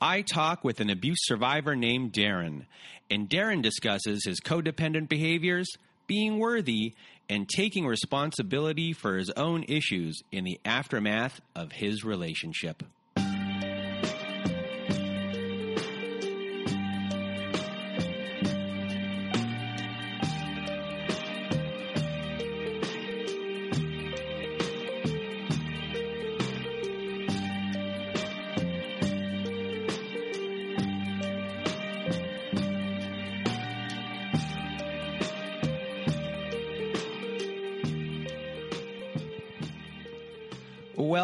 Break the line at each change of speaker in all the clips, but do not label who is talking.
I talk with an abuse survivor named Darren, and Darren discusses his codependent behaviors, being worthy, and taking responsibility for his own issues in the aftermath of his relationship.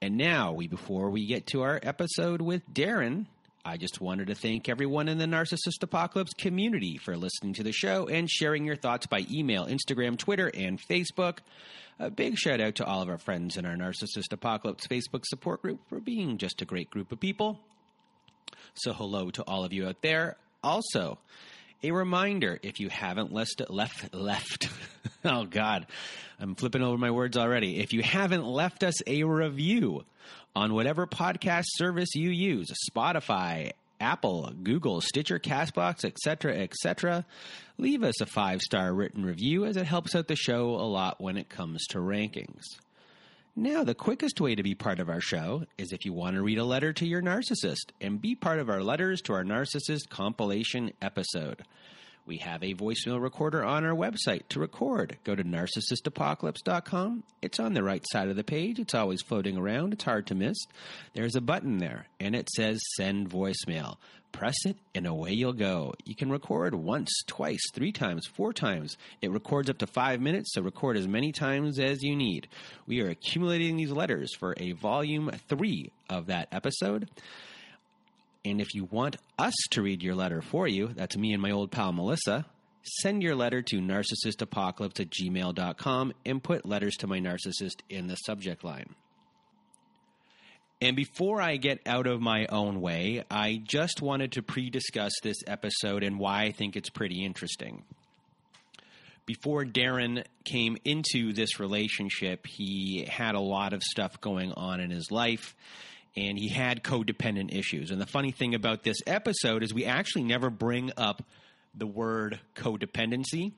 And now, we before we get to our episode with Darren, I just wanted to thank everyone in the Narcissist Apocalypse community for listening to the show and sharing your thoughts by email, Instagram, Twitter, and Facebook. A big shout out to all of our friends in our Narcissist Apocalypse Facebook support group for being just a great group of people. So, hello to all of you out there. Also, a reminder if you haven't left left left oh god i'm flipping over my words already. If you haven't left us a review on whatever podcast service you use spotify apple google stitcher castbox etc etc leave us a five star written review as it helps out the show a lot when it comes to rankings now, the quickest way to be part of our show is if you want to read a letter to your narcissist and be part of our Letters to Our Narcissist compilation episode. We have a voicemail recorder on our website to record. Go to narcissistapocalypse.com. It's on the right side of the page. It's always floating around. It's hard to miss. There's a button there, and it says send voicemail. Press it, and away you'll go. You can record once, twice, three times, four times. It records up to five minutes, so record as many times as you need. We are accumulating these letters for a volume three of that episode. And if you want us to read your letter for you, that's me and my old pal Melissa, send your letter to narcissistapocalypse at gmail.com and put letters to my narcissist in the subject line. And before I get out of my own way, I just wanted to pre discuss this episode and why I think it's pretty interesting. Before Darren came into this relationship, he had a lot of stuff going on in his life and he had codependent issues. And the funny thing about this episode is we actually never bring up the word codependency.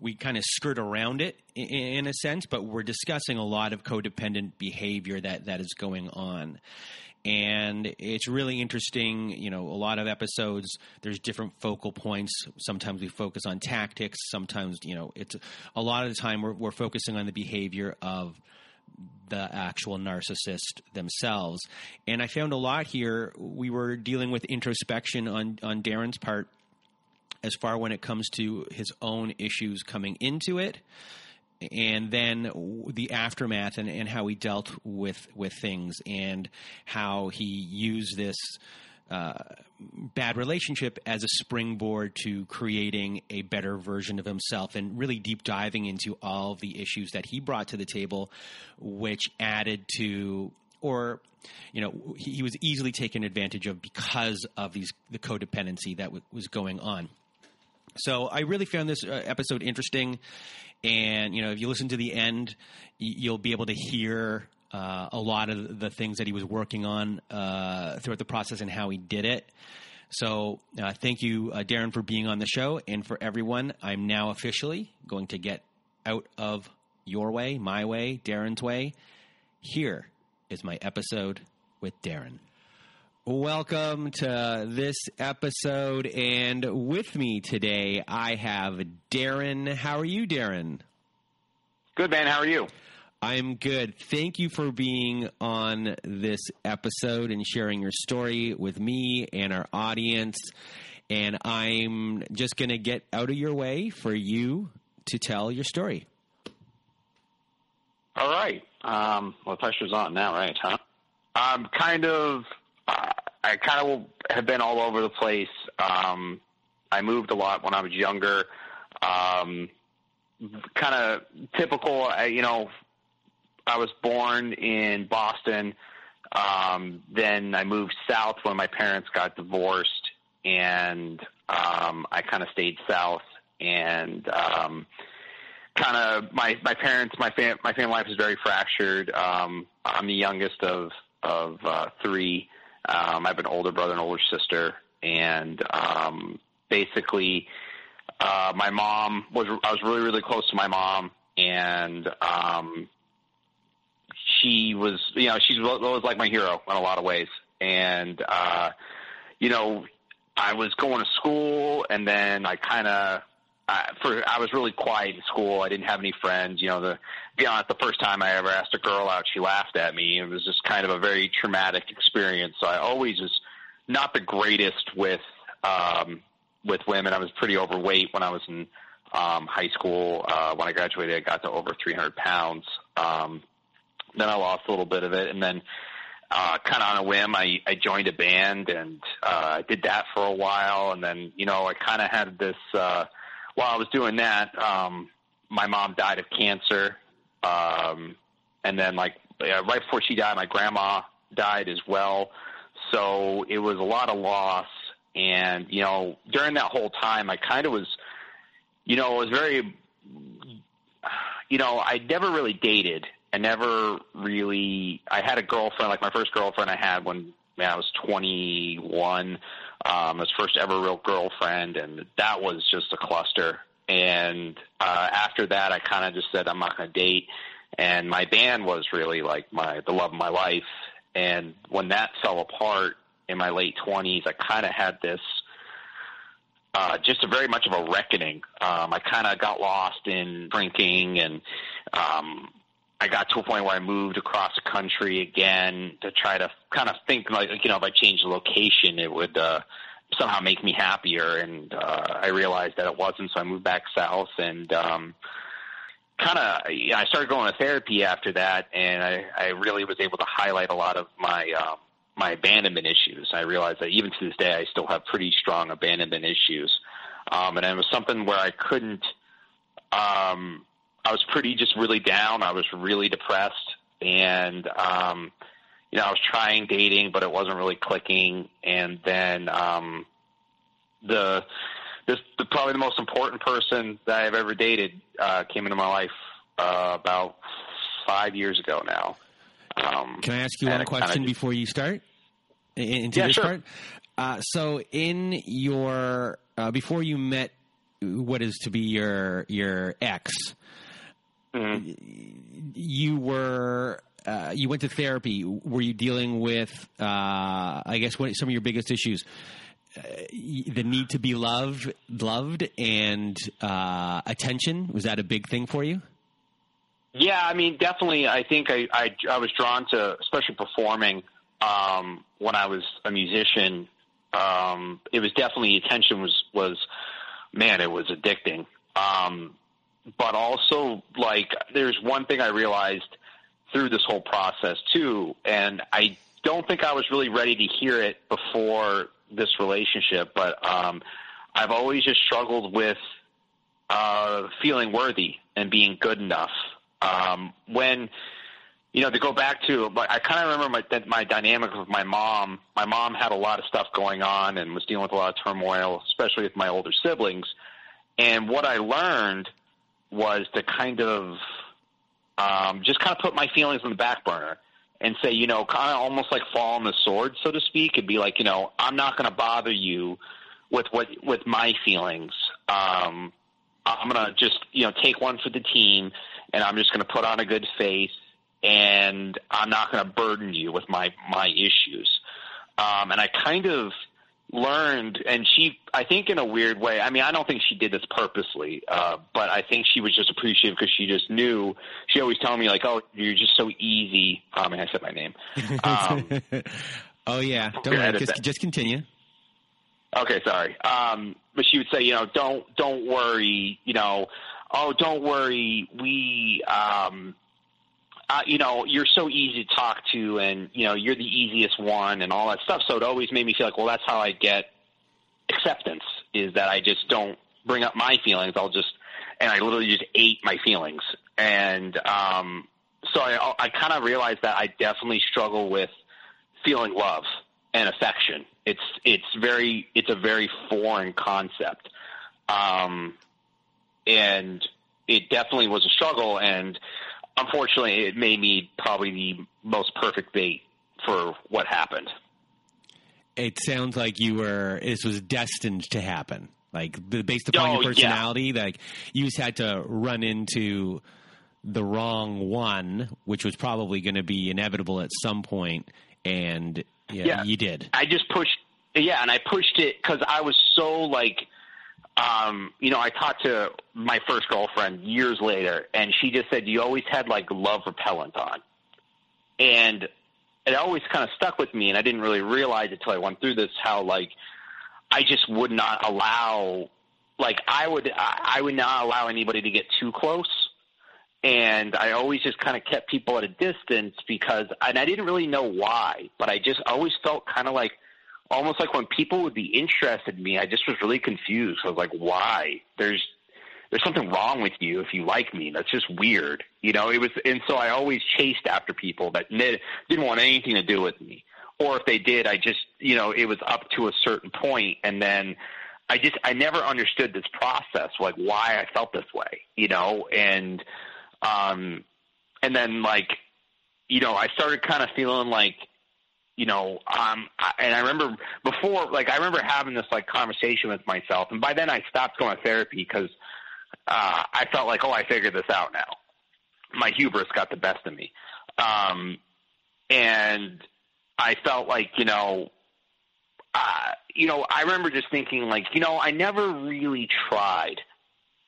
We kind of skirt around it in a sense, but we're discussing a lot of codependent behavior that, that is going on. And it's really interesting. You know, a lot of episodes, there's different focal points. Sometimes we focus on tactics. Sometimes, you know, it's a lot of the time we're, we're focusing on the behavior of the actual narcissist themselves. And I found a lot here. We were dealing with introspection on, on Darren's part as far when it comes to his own issues coming into it and then the aftermath and, and how he dealt with with things and how he used this uh, bad relationship as a springboard to creating a better version of himself and really deep diving into all of the issues that he brought to the table, which added to or you know he, he was easily taken advantage of because of these the codependency that w- was going on. So I really found this uh, episode interesting, and you know if you listen to the end, you'll be able to hear uh, a lot of the things that he was working on uh, throughout the process and how he did it. So, uh, thank you, uh, Darren, for being on the show. And for everyone, I'm now officially going to get out of your way, my way, Darren's way. Here is my episode with Darren. Welcome to this episode. And with me today, I have Darren. How are you, Darren?
Good, man. How are you?
I'm good. Thank you for being on this episode and sharing your story with me and our audience. And I'm just going to get out of your way for you to tell your story.
All right. Um, well, pressure's on now, right? Huh? I'm kind of, uh, I kind of have been all over the place. Um, I moved a lot when I was younger. Um, kind of typical, uh, you know, I was born in Boston. Um, then I moved south when my parents got divorced, and um, I kind of stayed south. And um, kind of my my parents, my fam- my family life is very fractured. Um, I'm the youngest of of uh, three. Um, I have an older brother and older sister, and um, basically, uh, my mom was I was really really close to my mom, and um, she was, you know, she's was like my hero in a lot of ways. And, uh, you know, I was going to school and then I kind of, uh, for, I was really quiet in school. I didn't have any friends. You know, the, be honest, the first time I ever asked a girl out, she laughed at me. It was just kind of a very traumatic experience. So I always was not the greatest with, um, with women. I was pretty overweight when I was in, um, high school. Uh, when I graduated, I got to over 300 pounds. Um, then I lost a little bit of it, and then uh, kind of on a whim, I, I joined a band and uh, I did that for a while, and then you know I kind of had this. Uh, while I was doing that, um, my mom died of cancer, um, and then like right before she died, my grandma died as well. So it was a lot of loss, and you know during that whole time, I kind of was, you know, it was very, you know, I never really dated I never really. I had a girlfriend, like my first girlfriend I had when man, I was 21. Um, his first ever real girlfriend, and that was just a cluster. And uh, after that, I kind of just said I'm not going to date. And my band was really like my the love of my life. And when that fell apart in my late 20s, I kind of had this uh, just a very much of a reckoning. Um, I kind of got lost in drinking and um, I got to a point where I moved across country again to try to kind of think like you know if I changed the location it would uh, somehow make me happier. And uh, I realized that it wasn't so I moved back south and um, kind of you know, I started going to therapy after that. And I, I really was able to highlight a lot of my um, my abandonment issues. I realized that even to this day I still have pretty strong abandonment issues. Um, and it was something where I couldn't um, I was pretty just really down. I was really depressed, and um, you know, I was trying dating, but it wasn't really clicking. And then um, the this the, probably the most important person that I've ever dated uh, came into my life uh, about five years ago now.
Um, Can I ask you one question just, before you start into
yeah,
this
sure.
part? Uh, so, in your uh, before you met what is to be your your ex, Mm-hmm. You were uh, you went to therapy. Were you dealing with, uh, I guess, what some of your biggest issues? Uh, the need to be loved, loved, and uh, attention. Was that a big thing for you?
Yeah, I mean, definitely. I think I I, I was drawn to, especially performing um, when I was a musician. Um, it was definitely attention was was man, it was addicting. Um, but also like there's one thing I realized through this whole process too, and I don't think I was really ready to hear it before this relationship, but um, I've always just struggled with uh, feeling worthy and being good enough. Um, when you know to go back to, but I kind of remember my my dynamic with my mom. My mom had a lot of stuff going on and was dealing with a lot of turmoil, especially with my older siblings. And what I learned was to kind of um, just kind of put my feelings on the back burner and say, you know, kind of almost like fall on the sword, so to speak, and be like, you know, I'm not going to bother you with what with my feelings. Um, I'm going to just, you know, take one for the team, and I'm just going to put on a good face, and I'm not going to burden you with my my issues. um, and I kind of learned, and she, I think, in a weird way. I mean, I don't think she did this purposely, uh, but I think she was just appreciative because she just knew. She always told me like, "Oh, you're just so easy." Um, and I said my name. Um,
oh yeah, don't worry. Just, just continue.
Okay, sorry. Um, but she would say, you know, don't don't worry, you know, oh, don't worry, we, um, uh, you know, you're so easy to talk to, and you know, you're the easiest one, and all that stuff. So it always made me feel like, well, that's how I get acceptance is that I just don't bring up my feelings. I'll just, and I literally just ate my feelings, and um, so I, I kind of realized that I definitely struggle with feeling love and affection it's it's very it's a very foreign concept, um, and it definitely was a struggle. And unfortunately, it made me probably the most perfect bait for what happened.
It sounds like you were. This was destined to happen. Like based upon oh, your personality, yeah. like you just had to run into the wrong one, which was probably going to be inevitable at some point, and yeah, yeah, you did.
I just pushed. Yeah, and I pushed it because I was so like, um, you know, I talked to my first girlfriend years later, and she just said you always had like love repellent on, and it always kind of stuck with me, and I didn't really realize it until I went through this how like I just would not allow, like I would I would not allow anybody to get too close. And I always just kind of kept people at a distance because, and I didn't really know why, but I just always felt kind of like, almost like when people would be interested in me, I just was really confused. I was like, why? There's, there's something wrong with you if you like me. That's just weird, you know. It was, and so I always chased after people that didn't want anything to do with me, or if they did, I just, you know, it was up to a certain point, and then I just, I never understood this process, like why I felt this way, you know, and um, and then like, you know, I started kind of feeling like, you know, um, and I remember before, like, I remember having this like conversation with myself, and by then I stopped going to therapy because uh, I felt like, oh, I figured this out now. My hubris got the best of me, um, and I felt like, you know, uh, you know, I remember just thinking like, you know, I never really tried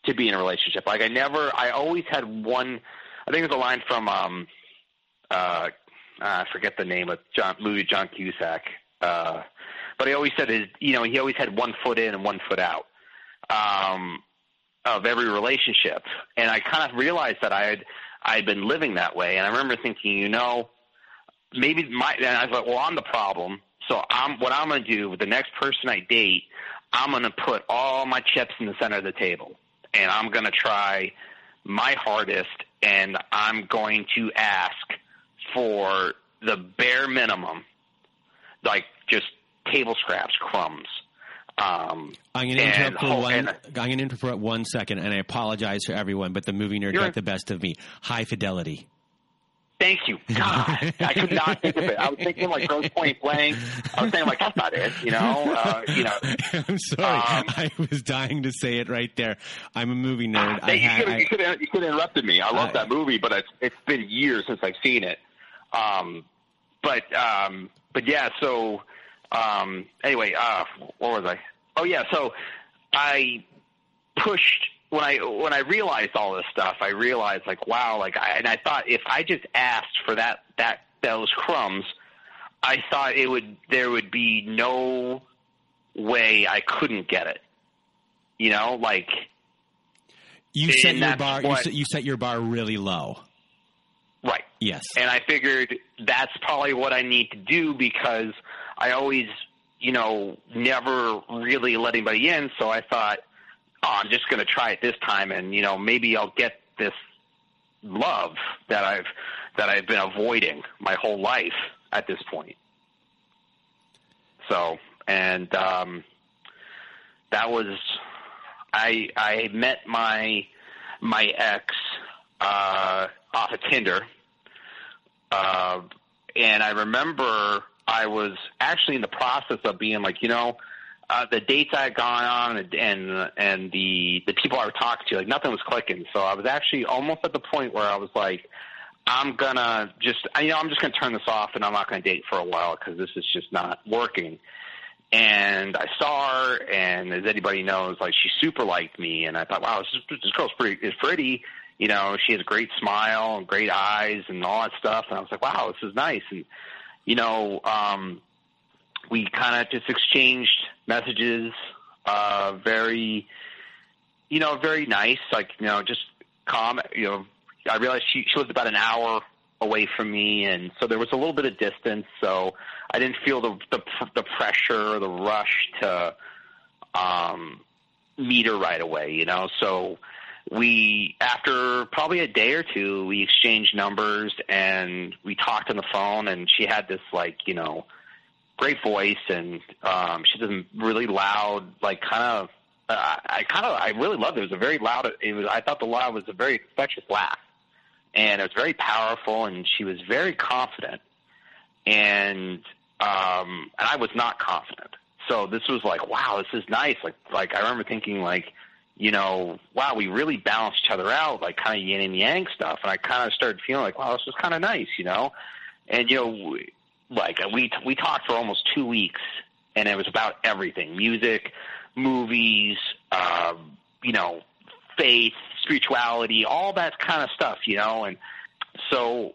to be in a relationship. Like I never, I always had one. I think it was a line from um, uh, I forget the name of John movie John Cusack. Uh, but he always said his, you know, he always had one foot in and one foot out um, of every relationship. And I kind of realized that I had I had been living that way. And I remember thinking, you know, maybe my. And I was like, well, I'm the problem. So I'm what I'm going to do with the next person I date. I'm going to put all my chips in the center of the table and I'm going to try my hardest and I'm going to ask for the bare minimum, like just table scraps, crumbs. Um,
I'm going to interrupt for one. And, I'm going to interrupt one second, and I apologize for everyone, but the movie nerd got the best of me. High fidelity.
Thank you. God, I could not think of it. I was thinking like Grosse Pointe Blank. I was saying like that's not it. You know, uh, you know.
I'm sorry. Um, I was dying to say it right there. I'm a movie nerd.
You, could, you, could, you could have interrupted me. I love that movie, but it's it's been years since I've seen it. Um, but um, but yeah. So um, anyway, uh, what was I? Oh yeah. So I pushed when I when I realized all this stuff, I realized like wow, like I and I thought if I just asked for that that those crumbs, I thought it would there would be no way I couldn't get it. You know, like
you set your bar. What, you, set, you set your bar really low. Yes.
And I figured that's probably what I need to do because I always, you know, never really let anybody in. So I thought oh, I'm just going to try it this time, and you know maybe I'll get this love that I've that I've been avoiding my whole life at this point. So, and um, that was I I met my my ex uh, off of Tinder, uh, and I remember I was actually in the process of being like, you know, uh, the dates I had gone on and, and and the the people I were talking to, like nothing was clicking. So I was actually almost at the point where I was like, I'm gonna just, you know, I'm just gonna turn this off, and I'm not gonna date for a while because this is just not working. And I saw her, and as anybody knows, like she super liked me, and I thought, wow, this, this girl's pretty is pretty. You know, she has a great smile and great eyes and all that stuff. And I was like, wow, this is nice. And you know, um, we kind of just exchanged messages, uh, very, you know, very nice, like you know, just calm. You know, I realized she she lived about an hour away from me, and so there was a little bit of distance. So I didn't feel the the, the pressure or the rush to um, meet her right away. You know, so we after probably a day or two we exchanged numbers and we talked on the phone and she had this like you know great voice and um she a really loud like kind of uh, I kind of I really loved it. It was a very loud. It was I thought the laugh was a very infectious laugh, and it was very powerful. And she was very confident, and um, and I was not confident. So this was like, wow, this is nice. Like like I remember thinking like, you know, wow, we really balanced each other out, like kind of yin and yang stuff. And I kind of started feeling like, wow, this was kind of nice, you know. And you know, like we we talked for almost two weeks, and it was about everything: music, movies, um, you know, faith, spirituality, all that kind of stuff, you know. And so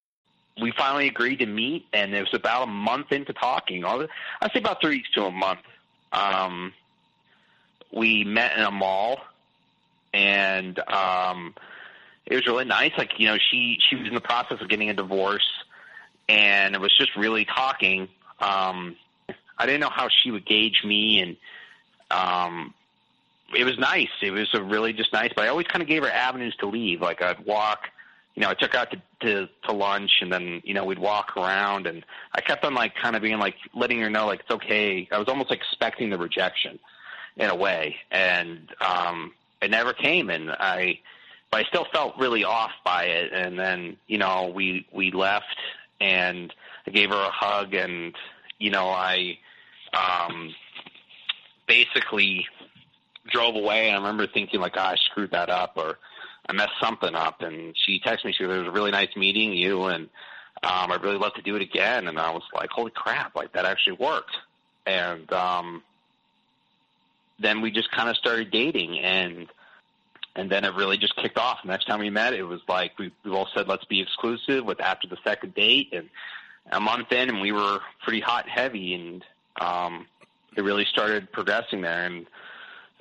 we finally agreed to meet, and it was about a month into talking. I'd say about three weeks to a month. Um, we met in a mall, and um, it was really nice. Like you know, she she was in the process of getting a divorce, and it was just really talking. Um, I didn't know how she would gauge me, and um, it was nice. It was a really just nice. But I always kind of gave her avenues to leave. Like I'd walk you know, I took her out to, to to lunch, and then you know we'd walk around, and I kept on like kind of being like letting her know like it's okay. I was almost expecting the rejection in a way, and um, it never came, and I, but I still felt really off by it. And then you know we we left, and I gave her a hug, and you know I um, basically drove away. And I remember thinking like, oh, I screwed that up, or I messed something up. And she texted me, she goes, it was a really nice meeting you, and um, I'd really love to do it again. And I was like, holy crap, like that actually worked. And um, then we just kind of started dating, and and then it really just kicked off. next time we met, it was like we we all said, let's be exclusive. With after the second date, and a month in, and we were pretty hot and heavy, and um, it really started progressing there. And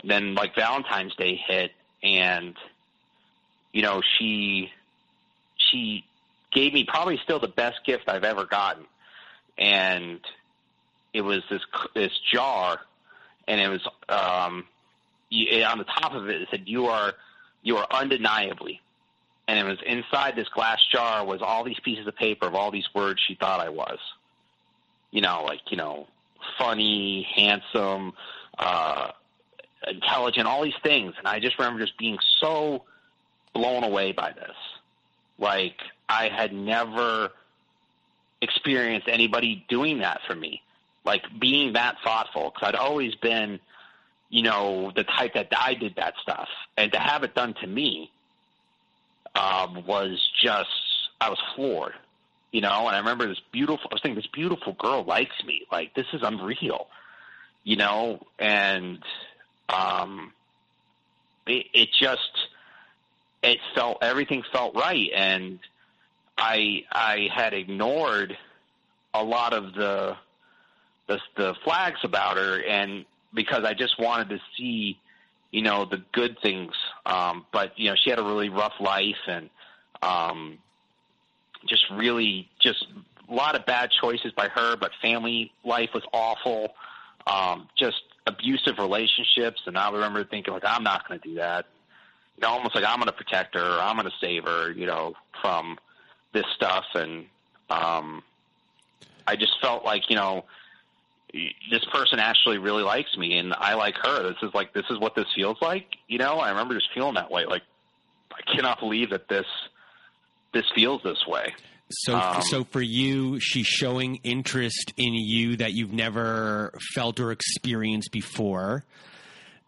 then like Valentine's Day hit, and you know, she she gave me probably still the best gift I've ever gotten, and it was this this jar, and it was um, on the top of it. It said, "You are you are undeniably," and it was inside this glass jar was all these pieces of paper of all these words she thought I was. You know, like you know, funny, handsome, uh, intelligent, all these things, and I just remember just being so blown away by this. Like I had never experienced anybody doing that for me, like being that thoughtful. Because I'd always been, you know, the type that I did that stuff, and to have it done to me um, was just I was floored. You know, and I remember this beautiful. I was thinking, this beautiful girl likes me. Like this is unreal. You know, and um, it, it just it felt everything felt right, and I I had ignored a lot of the the, the flags about her, and because I just wanted to see, you know, the good things. Um, but you know, she had a really rough life, and um, just really just a lot of bad choices by her. But family life was awful. Um, just abusive relationships, and I remember thinking like, I'm not going to do that you know, almost like I'm going to protect her, or I'm going to save her, you know, from, this stuff, and um, I just felt like you know this person actually really likes me and I like her. This is like this is what this feels like. You know, I remember just feeling that way. Like I cannot believe that this this feels this way.
So, um, so for you, she's showing interest in you that you've never felt or experienced before.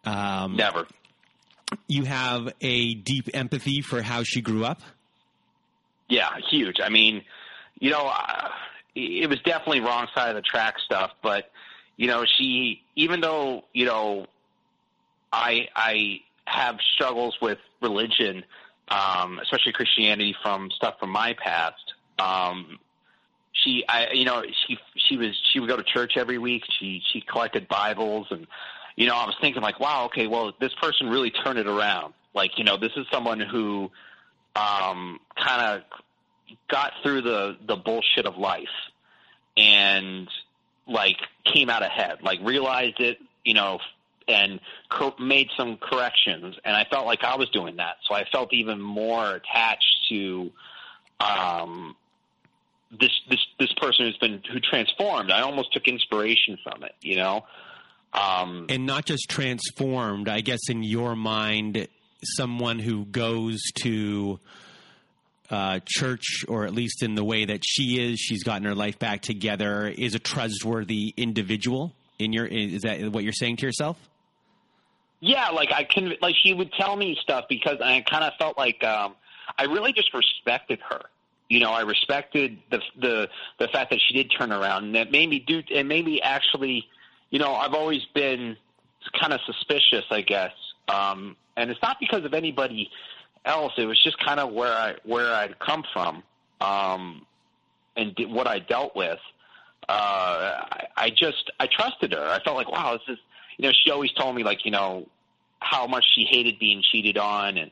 Um, never.
You have a deep empathy for how she grew up.
Yeah, huge. I mean, you know, uh, it was definitely wrong side of the track stuff, but you know, she even though you know, I I have struggles with religion, um, especially Christianity from stuff from my past. Um, she, I, you know, she she was she would go to church every week. She she collected Bibles, and you know, I was thinking like, wow, okay, well, this person really turned it around. Like, you know, this is someone who um, kind of got through the the bullshit of life and like came out ahead, like realized it, you know, and co- made some corrections. And I felt like I was doing that, so I felt even more attached to um, this this this person who's been who transformed. I almost took inspiration from it, you know.
Um, and not just transformed, I guess in your mind, someone who goes to uh, church, or at least in the way that she is, she's gotten her life back together, is a trustworthy individual. In your, is that what you're saying to yourself?
Yeah, like I can, like she would tell me stuff because I kind of felt like um, I really just respected her. You know, I respected the the the fact that she did turn around, and that made me do, and made me actually, you know, I've always been kind of suspicious, I guess. Um, and it's not because of anybody else. It was just kind of where I where I'd come from um, and what I dealt with. Uh, I, I just I trusted her. I felt like wow, this is you know she always told me like you know how much she hated being cheated on and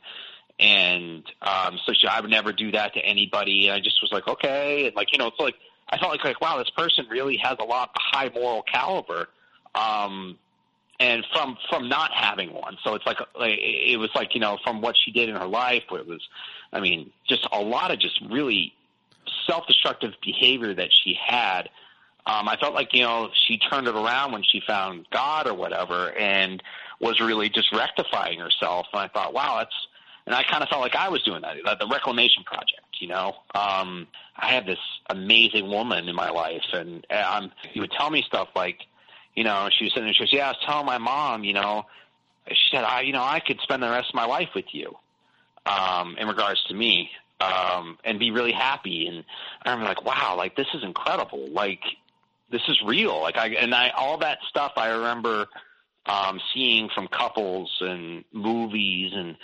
and um, so she I would never do that to anybody. And I just was like okay, and like you know it's like I felt like like wow, this person really has a lot of high moral caliber. Um, and from from not having one. So it's like, it was like you know from what she did in her life, it was, I mean, just a lot of just really self-destructive behavior that she had. Um, I felt like you know she turned it around when she found God or whatever, and was really just rectifying herself. And I thought, wow, that's. And I kind of felt like I was doing that, the Reclamation Project. You know, um, I had this amazing woman in my life, and um, he would tell me stuff like, you know, she was sitting there. She goes, "Yeah, I was telling my mom, you know." She said, "I, you know, I could spend the rest of my life with you." Um, in regards to me, um, and be really happy. And I'm like, wow, like this is incredible. Like this is real. Like I and I all that stuff I remember um, seeing from couples and movies and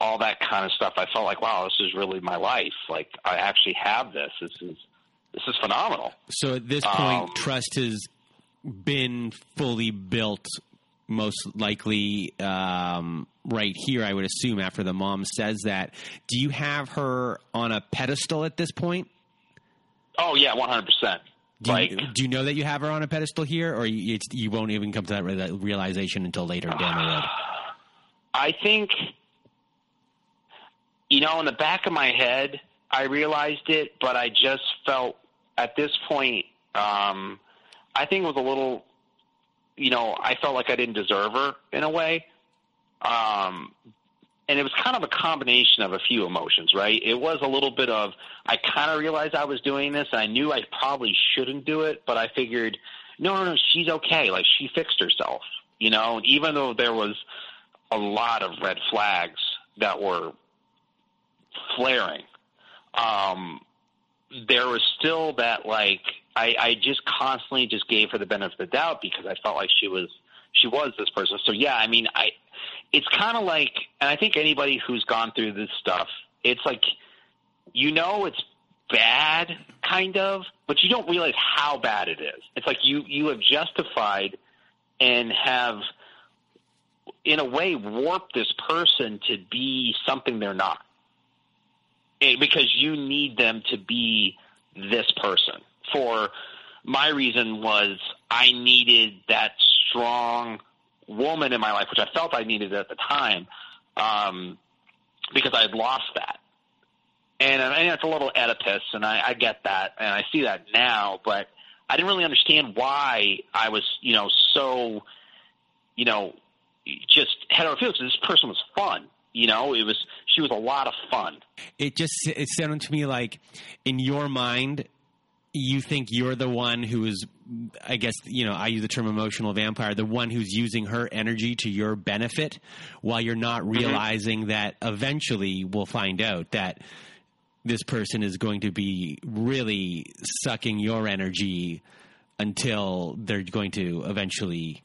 all that kind of stuff. I felt like, wow, this is really my life. Like I actually have this. This is this is phenomenal.
So at this point, um, trust is been fully built most likely um, right here, I would assume, after the mom says that. Do you have her on a pedestal at this point?
Oh, yeah, 100%.
Do you, do you know that you have her on a pedestal here, or you, you won't even come to that realization until later down the road?
I think, you know, in the back of my head, I realized it, but I just felt at this point, um, I think it was a little, you know, I felt like I didn't deserve her in a way. Um, and it was kind of a combination of a few emotions, right? It was a little bit of I kind of realized I was doing this. And I knew I probably shouldn't do it, but I figured, no, no, no, she's okay. Like she fixed herself, you know. Even though there was a lot of red flags that were flaring, um, there was still that like I, I just constantly just gave her the benefit of the doubt because I felt like she was she was this person. So yeah, I mean, I it's kind of like, and I think anybody who's gone through this stuff, it's like you know it's bad, kind of, but you don't realize how bad it is. It's like you you have justified and have in a way warped this person to be something they're not eh, because you need them to be this person for my reason was I needed that strong woman in my life, which I felt I needed at the time, um, because I had lost that. and I mean, it's a little Oedipus, and I, I get that, and I see that now, but I didn't really understand why I was, you know, so, you know, just heterophilic. This person was fun. You know, it was she was a lot of fun.
It just it sounded to me like in your mind you think you're the one who is I guess you know I use the term emotional vampire the one who's using her energy to your benefit while you're not
Mm-hmm.
realizing that eventually we'll find out that this person is going to be really sucking your energy until they're going to eventually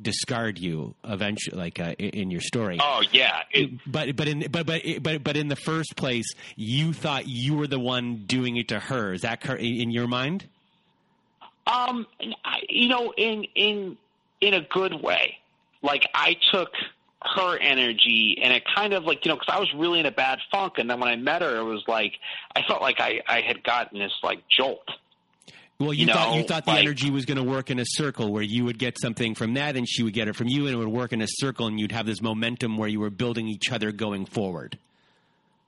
discard you eventually like uh, in your story
Oh yeah, it,
but but in but but but but in the first place, you thought you were the one doing it to her. Is that in your mind?
Um, you know, in in in a good way. Like I took her energy, and it kind of like you know, because I was really in a bad funk, and then when I met her, it was like I felt like I I had gotten this like jolt.
Well, you,
You
thought you thought the
like-
energy was going to work in a circle where you would get something from that, and she would get it from you, and it would work in a circle, and you'd have this momentum where you were building each other going forward.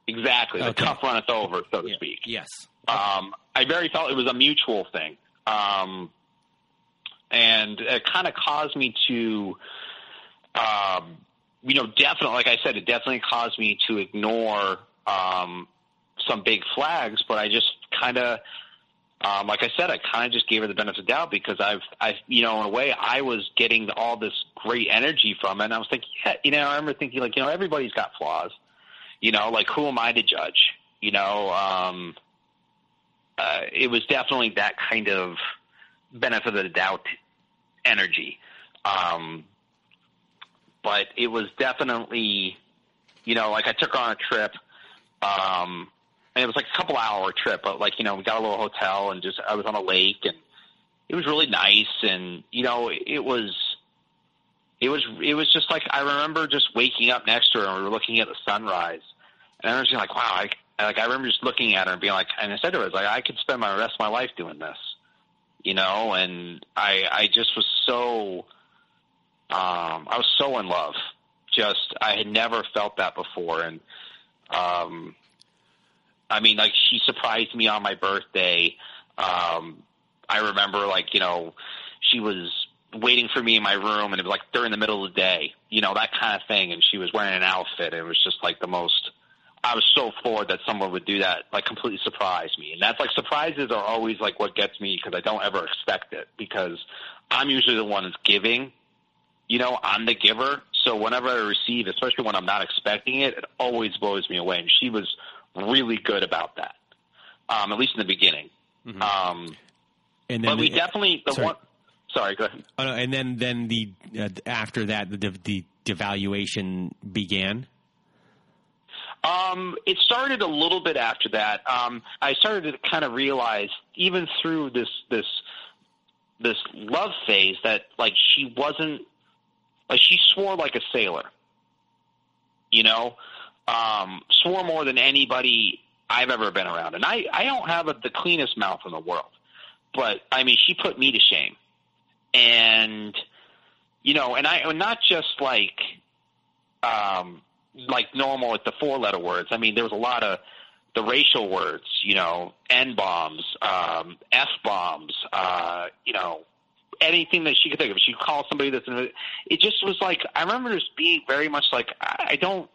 Exactly, the tough runneth over, so to speak.
Yes.
Um, I very felt it was a mutual thing, um, and it kind of caused me to, um, you know, definitely, like I said, it definitely caused me to ignore um, some big flags. But I just kind of, um, like I said, I kind of just gave her the benefit of the doubt because I've, I've, you know, in a way, I was getting all this great energy from it, and I was thinking, yeah, you know, I remember thinking like, you know, everybody's got flaws, you know, like who am I to judge, you know. Um, uh, it was definitely that kind of benefit of the doubt energy. Um, but it was definitely, you know, like I took on a trip, um, and it was like a couple hour trip, but like, you know, we got a little hotel and just, I was on a lake and it was really nice. And, you know, it was, it was, it was just like, I remember just waking up next to her and we were looking at the sunrise and I was just like, wow, I, like I remember just looking at her and being like, and I said to her, I like, I could spend my rest of my life doing this, you know, and I, I just was so, um, I was so in love. Just, I had never felt that before. And, um, I mean, like she surprised me on my birthday. Um, I remember like, you know, she was waiting for me in my room and it was like during the middle of the day, you know, that kind of thing. And she was wearing an outfit. And it was just like the most, I was so floored that someone would do that, like completely surprise me. And that's like surprises are always like what gets me because I don't ever expect it because I'm usually the one that's giving. You know, I'm the giver. So whenever I receive, especially when I'm not expecting it, it always blows me away. And she was really good about that, um, at least in the beginning. Um,
And then
but we definitely the
sorry.
one. Sorry, go ahead.
Oh, no, and then then the uh, after that the the devaluation began.
Um, it started a little bit after that. Um, I started to kind of realize, even through this this this love phase, that like she wasn't like she swore like a sailor. You know, um, swore more than anybody I've ever been around, and I I don't have a, the cleanest mouth in the world, but I mean she put me to shame, and you know, and I and not just like um, like normal with the four letter words. I mean, there was a lot of the racial words, you know, N bombs, um, F bombs, uh, you know, anything that she could think of. She could call somebody that's, it just was like, I remember just being very much like, I I don't,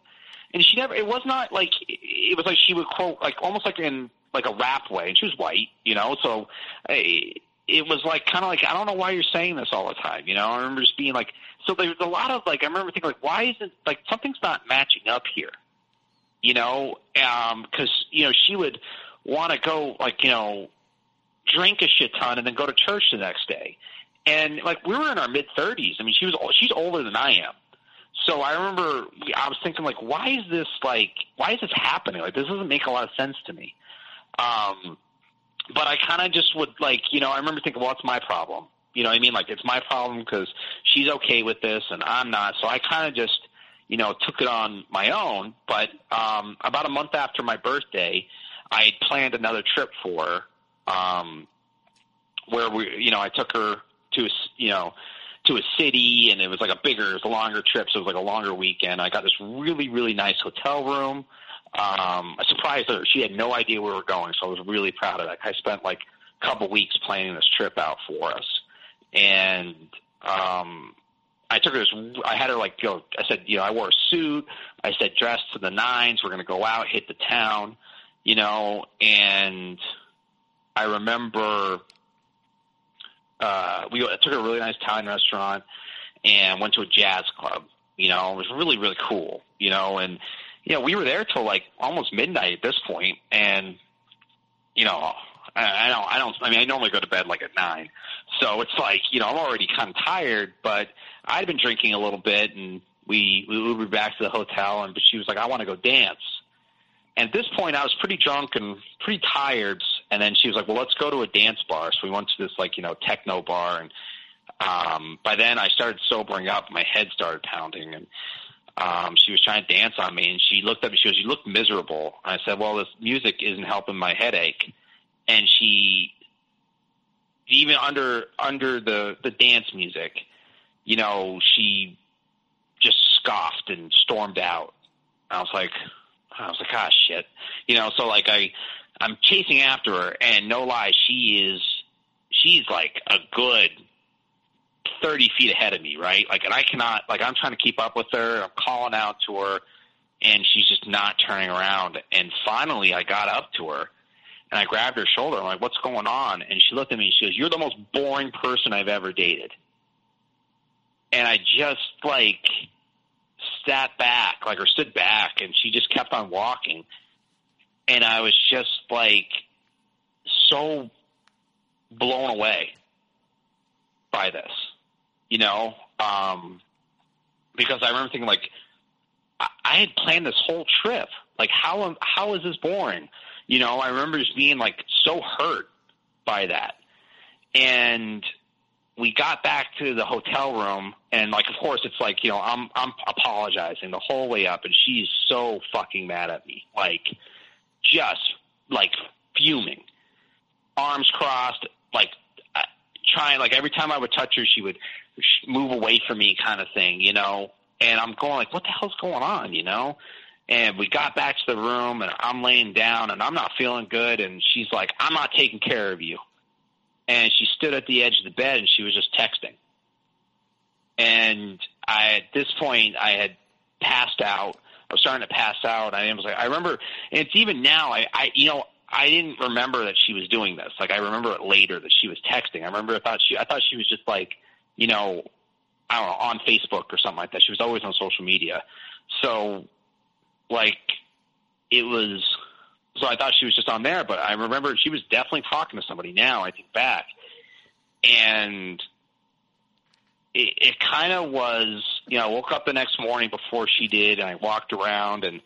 and she never, it was not like, it was like she would quote, like almost like in, like a rap way, and she was white, you know, so I, it was like kind of like I don't know why you're saying this all the time. You know, I remember just being like, so there was a lot of like I remember thinking like, why isn't like something's not matching up here? You know, um, because you know she would want to go like you know drink a shit ton and then go to church the next day, and like we were in our mid thirties. I mean, she was she's older than I am. So I remember I was thinking like, why is this like, why is this happening? Like, this doesn't make a lot of sense to me. Um, but I kind of just would like, you know, I remember thinking, well, it's my problem. You know what I mean? Like, it's my problem because she's okay with this and I'm not. So I kind of just, you know, took it on my own. But um, about a month after my birthday, I had planned another trip for her, um, where we, you know, I took her to, you know, to a city, and it was like a bigger, it was a longer trip, so it was like a longer weekend. I got this really, really nice hotel room. Um, I surprised her; she had no idea where we were going, so I was really proud of that. I spent like a couple weeks planning this trip out for us, and um, I took her. This, I had her like, you know, I said, you know, I wore a suit. I said, dressed to the nines. We're going to go out, hit the town, you know, and I remember uh, we took a really nice Italian restaurant and went to a jazz club. You know, it was really really cool. You know, and you know we were there till like almost midnight at this point, and you know. I, I don't. I don't. I mean, I normally go to bed like at nine, so it's like you know I'm already kind of tired. But I'd been drinking a little bit, and we we Ubered back to the hotel, and she was like, "I want to go dance." And at this point, I was pretty drunk and pretty tired. And then she was like, "Well, let's go to a dance bar." So we went to this like you know techno bar, and um, by then I started sobering up. My head started pounding, and um, she was trying to dance on me. And she looked at me. She goes, "You look miserable." And I said, "Well, this music isn't helping my headache." And she, even under under the the dance music, you know, she just scoffed and stormed out. I was like, I was like, ah, shit, you know. So like, I, I'm chasing after her, and no lie, she is, she's like a good thirty feet ahead of me, right? Like, and I cannot, like, I'm trying to keep up with her. I'm calling out to her, and she's just not turning around. And finally, I got up to her. And I grabbed her shoulder. I'm like, "What's going on?" And she looked at me. and She goes, "You're the most boring person I've ever dated." And I just like sat back, like or stood back, and she just kept on walking. And I was just like so blown away by this, you know, um, because I remember thinking like I, I had planned this whole trip. Like how how is this boring? You know, I remember just being like so hurt by that, and we got back to the hotel room and like of course it's like you know i'm i'm apologizing the whole way up and she's so fucking mad at me like just like fuming arms crossed like uh, trying like every time i would touch her she would move away from me kind of thing you know and i'm going like what the hell's going on you know and we got back to the room and i'm laying down and i'm not feeling good and she's like i'm not taking care of you and she stood at the edge of the bed and she was just texting. And I, at this point, I had passed out. I was starting to pass out. I was like, I remember, and it's even now. I, I, you know, I didn't remember that she was doing this. Like, I remember it later that she was texting. I remember I thought she, I thought she was just like, you know, I don't know, on Facebook or something like that. She was always on social media. So, like, it was so I thought she was just on there, but I remember she was definitely talking to somebody now, I think back. And it, it kind of was, you know, I woke up the next morning before she did and I walked around and,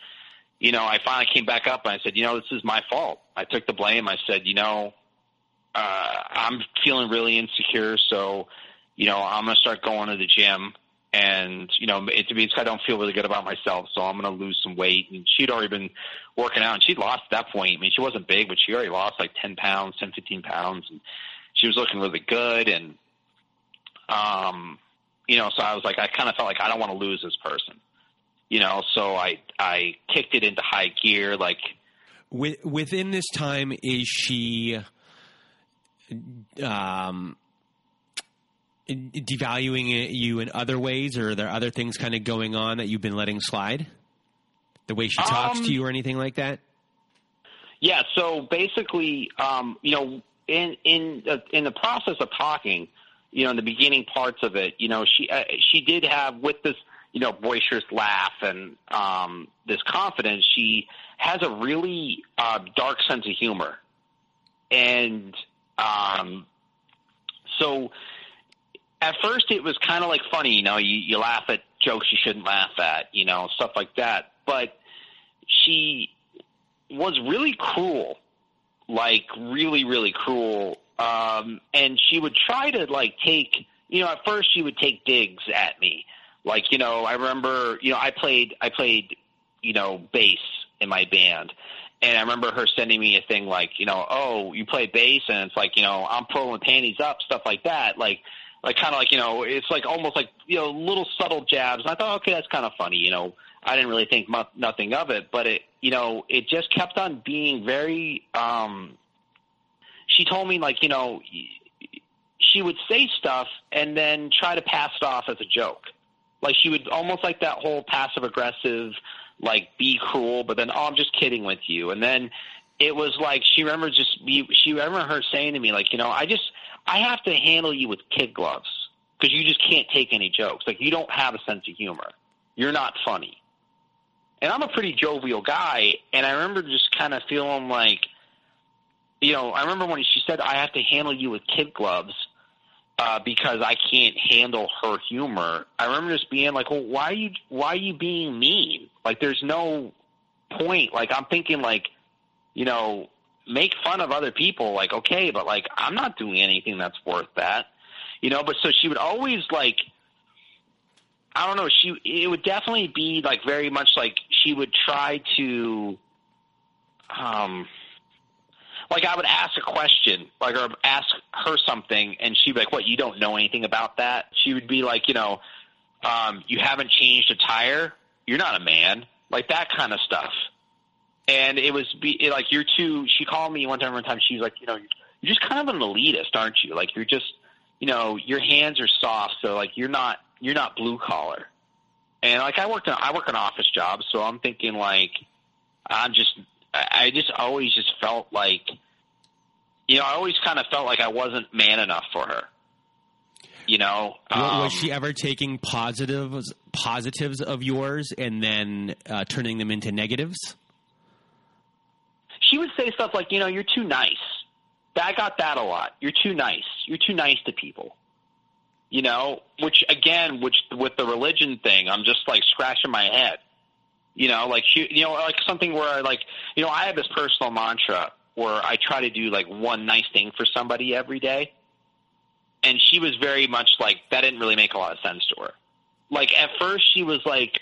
you know, I finally came back up and I said, you know, this is my fault. I took the blame. I said, you know, uh, I'm feeling really insecure. So, you know, I'm going to start going to the gym and you know it means I don't feel really good about myself, so I'm going to lose some weight. And she'd already been working out, and she'd lost at that point. I mean, she wasn't big, but she already lost like 10 pounds, 10, 15 pounds, and she was looking really good. And um, you know, so I was like, I kind of felt like I don't want to lose this person, you know. So I I kicked it into high gear, like.
Within this time, is she um, devaluing you in other ways, or are there other things kind of going on that you've been letting slide? The way she talks
um,
to you, or anything like that?
Yeah. So basically, um, you know, in in the, in the process of talking, you know, in the beginning parts of it, you know, she uh, she did have with this, you know, boisterous laugh and um, this confidence. She has a really uh, dark sense of humor, and um, so at first it was kind of like funny, you know, you, you laugh at jokes you shouldn't laugh at, you know, stuff like that. But she was really cruel, like really, really cruel. Um, and she would try to like take, you know, at first she would take digs at me. Like, you know, I remember, you know, I played, I played, you know, bass in my band. And I remember her sending me a thing like, you know, oh, you play bass, and it's like, you know, I'm pulling panties up, stuff like that. Like, like kind of like you know, it's like almost like you know, little subtle jabs. And I thought, okay, that's kind of funny. You know, I didn't really think mu- nothing of it, but it, you know, it just kept on being very. um She told me like you know, she would say stuff and then try to pass it off as a joke. Like she would almost like that whole passive aggressive, like be cruel, but then oh, I'm just kidding with you, and then it was like she remembers just she remember her saying to me like you know I just I have to handle you with kid gloves because you just can't take any jokes. Like you don't have a sense of humor. You're not funny. And I'm a pretty jovial guy and I remember just kind of feeling like you know I remember when she said I have to handle you with kid gloves uh, because I can't handle her humor. I remember just being like, "Well, why are you why are you being mean? Like, there's no point. Like, I'm thinking like you know, make fun of other people, like, okay, but like, I'm not doing anything that's worth that, you know, but so she would always like, I don't know, she, it would definitely be like very much like she would try to, um, like I would ask a question, like or ask her something, and she'd be like, "What? You don't know anything about that?" She would be like, "You know, um, you haven't changed a tire. You're not a man." Like that kind of stuff and it was be it, like you're too. She called me one time. One time she was like, you know, you're just kind of an elitist, aren't you? Like you're just, you know, your hands are soft, so like you're not you're not blue collar. And like I worked, in, I work an office job, so I'm thinking like I'm just, I just always just felt like, you know, I always kind of felt like I wasn't man enough for her. You know,
um, was she ever taking positives positives of yours and then uh, turning them into negatives?
she would say stuff like, you know, you're too nice. I got that a lot. You're too nice. You're too nice to people. You know, which again, which with the religion thing, I'm just like scratching my head. You know, like she, you know, like something where I like, you know, I have this personal mantra where I try to do like one nice thing for somebody every day. And she was very much like that didn't really make a lot of sense to her. Like at first she was like,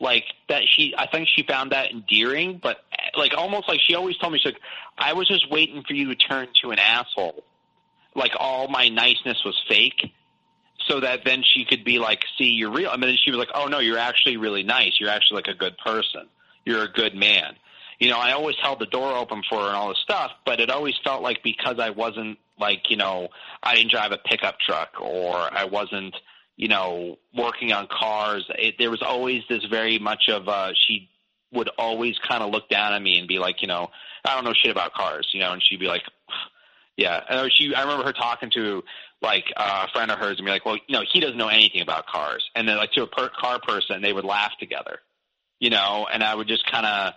like that she I think she found that endearing, but like almost like she always told me she's like I was just waiting for you to turn to an asshole. Like all my niceness was fake. So that then she could be like, see, you're real. I mean, she was like, oh no, you're actually really nice. You're actually like a good person. You're a good man. You know, I always held the door open for her and all this stuff, but it always felt like because I wasn't like, you know, I didn't drive a pickup truck or I wasn't, you know, working on cars, it, there was always this very much of uh, she would always kind of look down at me and be like, you know, I don't know shit about cars, you know, and she'd be like, yeah. And she, I remember her talking to like a friend of hers and be like, well, you know, he doesn't know anything about cars, and then like to a per- car person, they would laugh together, you know, and I would just kind of,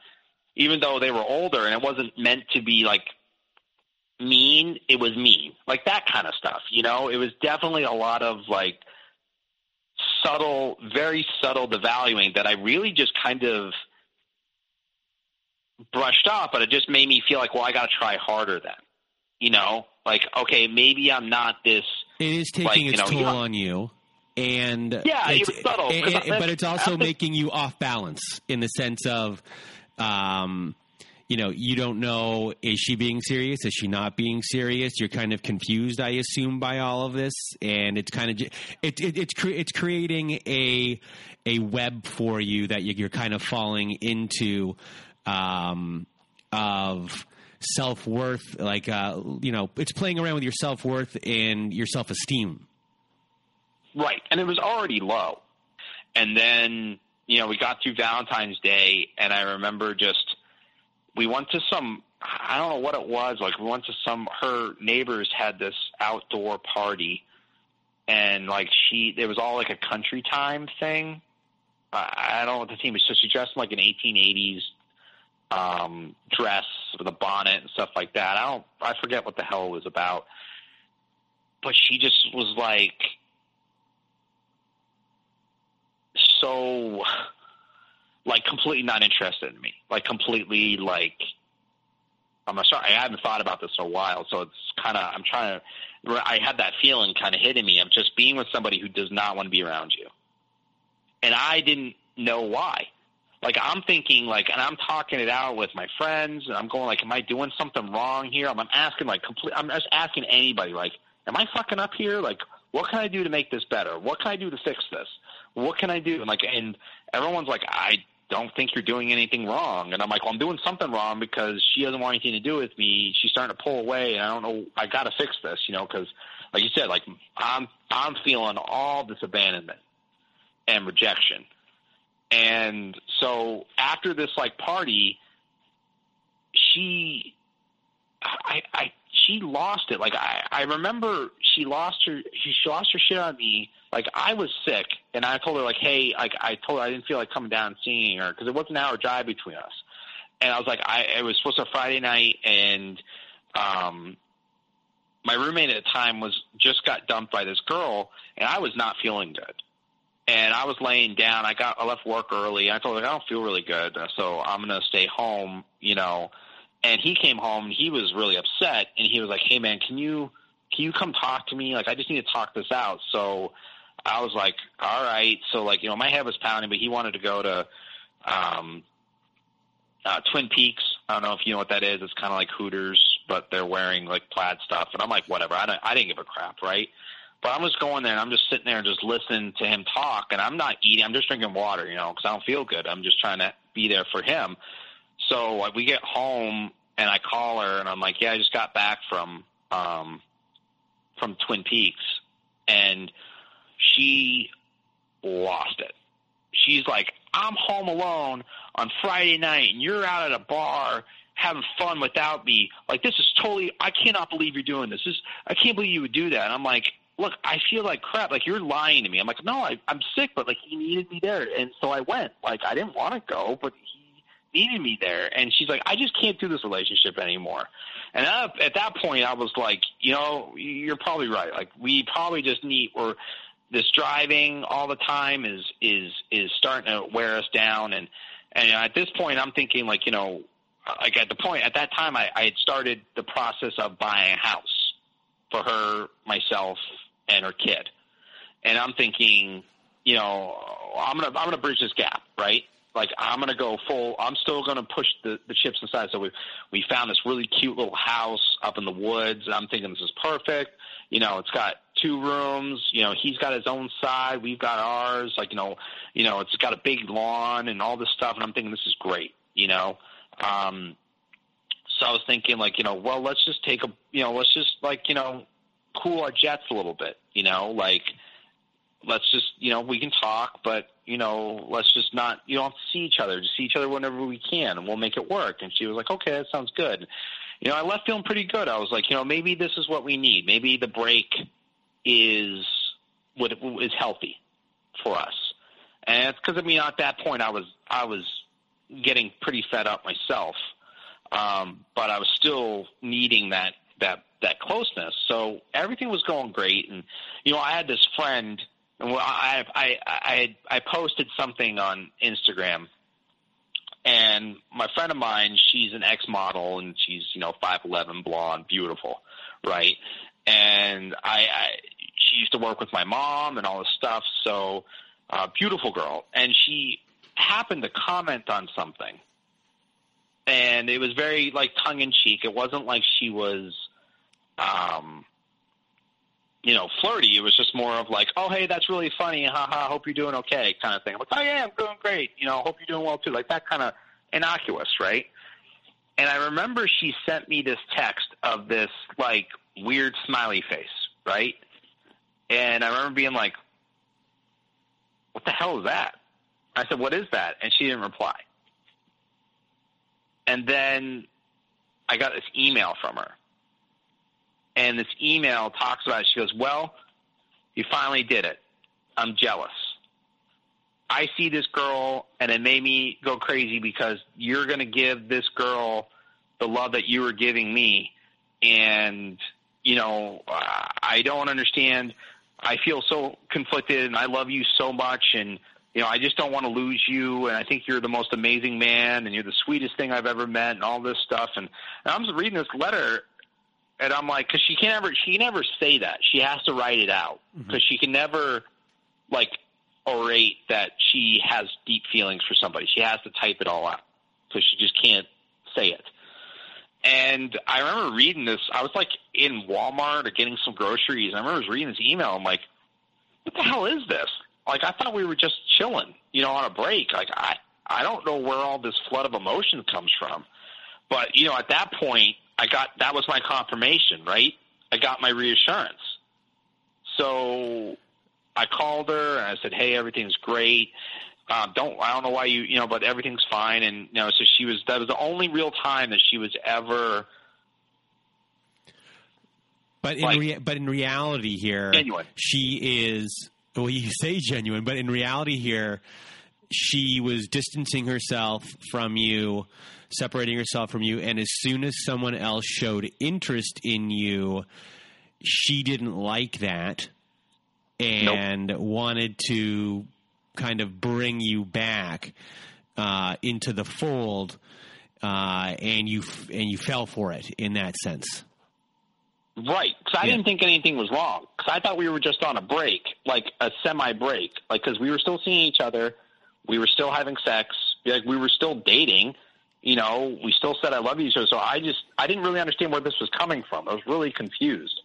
even though they were older and it wasn't meant to be like mean, it was mean, like that kind of stuff, you know. It was definitely a lot of like subtle, very subtle devaluing that I really just kind of brushed off, but it just made me feel like, well, I got to try harder then. You know, like, okay, maybe I'm not this.
It is taking like, its know, toll on you. And
yeah, it's, it subtle,
and, but it's also making you off balance in the sense of, um, you know, you don't know is she being serious? Is she not being serious? You're kind of confused, I assume, by all of this, and it's kind of it, it, it's cre- it's creating a a web for you that you're kind of falling into um, of self worth. Like uh, you know, it's playing around with your self worth and your self esteem.
Right, and it was already low, and then you know we got through Valentine's Day, and I remember just we went to some I don't know what it was. Like we went to some her neighbors had this outdoor party and like she it was all like a country time thing. I, don't know what the theme was. So she dressed in like an 1880s um dress with a bonnet and stuff like that. I don't I forget what the hell it was about. But she just was like so like completely not interested in me. Like completely like I'm sorry, I haven't thought about this in a while, so it's kind of I'm trying to. I had that feeling kind of hitting me of just being with somebody who does not want to be around you, and I didn't know why. Like I'm thinking, like, and I'm talking it out with my friends, and I'm going, like, am I doing something wrong here? I'm, I'm asking, like, complete. I'm just asking anybody, like, am I fucking up here? Like, what can I do to make this better? What can I do to fix this? What can I do? And like, and everyone's like, I don't think you're doing anything wrong. And I'm like, well, I'm doing something wrong because she doesn't want anything to do with me. She's starting to pull away, and I don't know. I got to fix this, you know, because like you said, like I'm I'm feeling all this abandonment and rejection. And so after this like party, she I I she lost it. Like I I remember she lost her she, she lost her shit on me. Like I was sick, and I told her like, hey, like I told her I didn't feel like coming down and seeing her because it was an hour drive between us. And I was like, I it was supposed to be Friday night, and um, my roommate at the time was just got dumped by this girl, and I was not feeling good. And I was laying down. I got I left work early. I told her I don't feel really good, so I'm gonna stay home. You know, and he came home and he was really upset and he was like, "Hey man, can you can you come talk to me? Like I just need to talk this out." So I was like, "All right." So like you know, my head was pounding, but he wanted to go to um, uh, Twin Peaks. I don't know if you know what that is. It's kind of like Hooters, but they're wearing like plaid stuff. And I'm like, whatever. I don't, I didn't give a crap, right? But I'm just going there and I'm just sitting there and just listening to him talk. And I'm not eating. I'm just drinking water, you know, because I don't feel good. I'm just trying to be there for him. So we get home and I call her and I'm like, yeah, I just got back from um, from Twin Peaks, and she lost it. She's like, I'm home alone on Friday night, and you're out at a bar having fun without me. Like this is totally. I cannot believe you're doing this. this I can't believe you would do that. And I'm like, look, I feel like crap. Like you're lying to me. I'm like, no, I, I'm sick, but like he needed me there, and so I went. Like I didn't want to go, but needed me there. And she's like, I just can't do this relationship anymore. And at, at that point, I was like, you know, you're probably right. Like we probably just need or this driving all the time is is is starting to wear us down. And and at this point, I'm thinking like, you know, like at the point at that time, I, I had started the process of buying a house for her, myself, and her kid. And I'm thinking, you know, I'm gonna I'm gonna bridge this gap, right? Like I'm gonna go full. I'm still gonna push the the chips aside. So we we found this really cute little house up in the woods. I'm thinking this is perfect. You know, it's got two rooms. You know, he's got his own side. We've got ours. Like you know, you know, it's got a big lawn and all this stuff. And I'm thinking this is great. You know, um, so I was thinking like you know, well, let's just take a you know, let's just like you know, cool our jets a little bit. You know, like let's just you know we can talk but you know let's just not you don't see each other. Just see each other whenever we can and we'll make it work. And she was like okay that sounds good. You know i left feeling pretty good. I was like you know maybe this is what we need. Maybe the break is what is healthy for us. And it's because i mean at that point i was i was getting pretty fed up myself um but i was still needing that that that closeness. So everything was going great. And you know i had this friend well, I I I I posted something on Instagram, and my friend of mine, she's an ex model, and she's you know five eleven, blonde, beautiful, right? And I, I she used to work with my mom and all this stuff, so uh, beautiful girl, and she happened to comment on something, and it was very like tongue in cheek. It wasn't like she was. Um, you know, flirty. It was just more of like, oh, hey, that's really funny. Ha ha. Hope you're doing okay, kind of thing. I'm like, oh yeah, I'm doing great. You know, hope you're doing well too. Like that kind of innocuous, right? And I remember she sent me this text of this like weird smiley face, right? And I remember being like, what the hell is that? I said, what is that? And she didn't reply. And then I got this email from her and this email talks about it. She goes, Well, you finally did it. I'm jealous. I see this girl, and it made me go crazy because you're going to give this girl the love that you were giving me. And, you know, I don't understand. I feel so conflicted, and I love you so much. And, you know, I just don't want to lose you. And I think you're the most amazing man, and you're the sweetest thing I've ever met, and all this stuff. And, and I'm just reading this letter, and I'm like, because she can never, she can never say that. She has to write it out because mm-hmm. she can never like orate that she has deep feelings for somebody. She has to type it all out, so she just can't say it. and I remember reading this. I was like in Walmart or getting some groceries. I remember reading this email. I'm like, what the hell is this? Like, I thought we were just chilling, you know, on a break. Like, I, I don't know where all this flood of emotion comes from. But, you know, at that point, I got, that was my confirmation, right? I got my reassurance. So I called her and I said, "Hey, everything's great. Um, don't I don't know why you you know, but everything's fine." And you know, so she was that was the only real time that she was ever.
But in
Like-
rea- but in reality here,
Genuine.
she is. Well, you say genuine, but in reality here, she was distancing herself from you, separating herself from you, and as soon as someone else showed interest in you, she didn't like that and wanted to kind of bring you back uh, into the fold, uh, and you f- and you fell for it in that sense.
Right, because I
Yeah.
didn't think anything was wrong. Because I thought we were just on a break, like a semi break, like because we were still seeing each other, we were still having sex, like we were still dating. You know, we still said I love you. each other. So I just I didn't really understand where this was coming from. I was really confused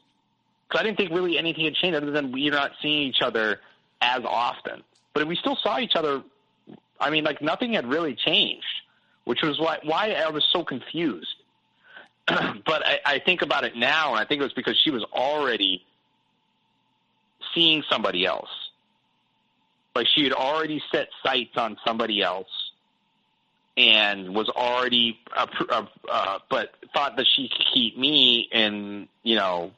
because I didn't think really anything had changed other than we are not seeing each other as often. But we still saw each other. I mean, like nothing had really changed, which was why why I was so confused. but I, I think about it now, and I think it was because she was already seeing somebody else. Like she had already set sights on somebody else, and was already, uh, uh, uh, but thought that she could keep me in, you know,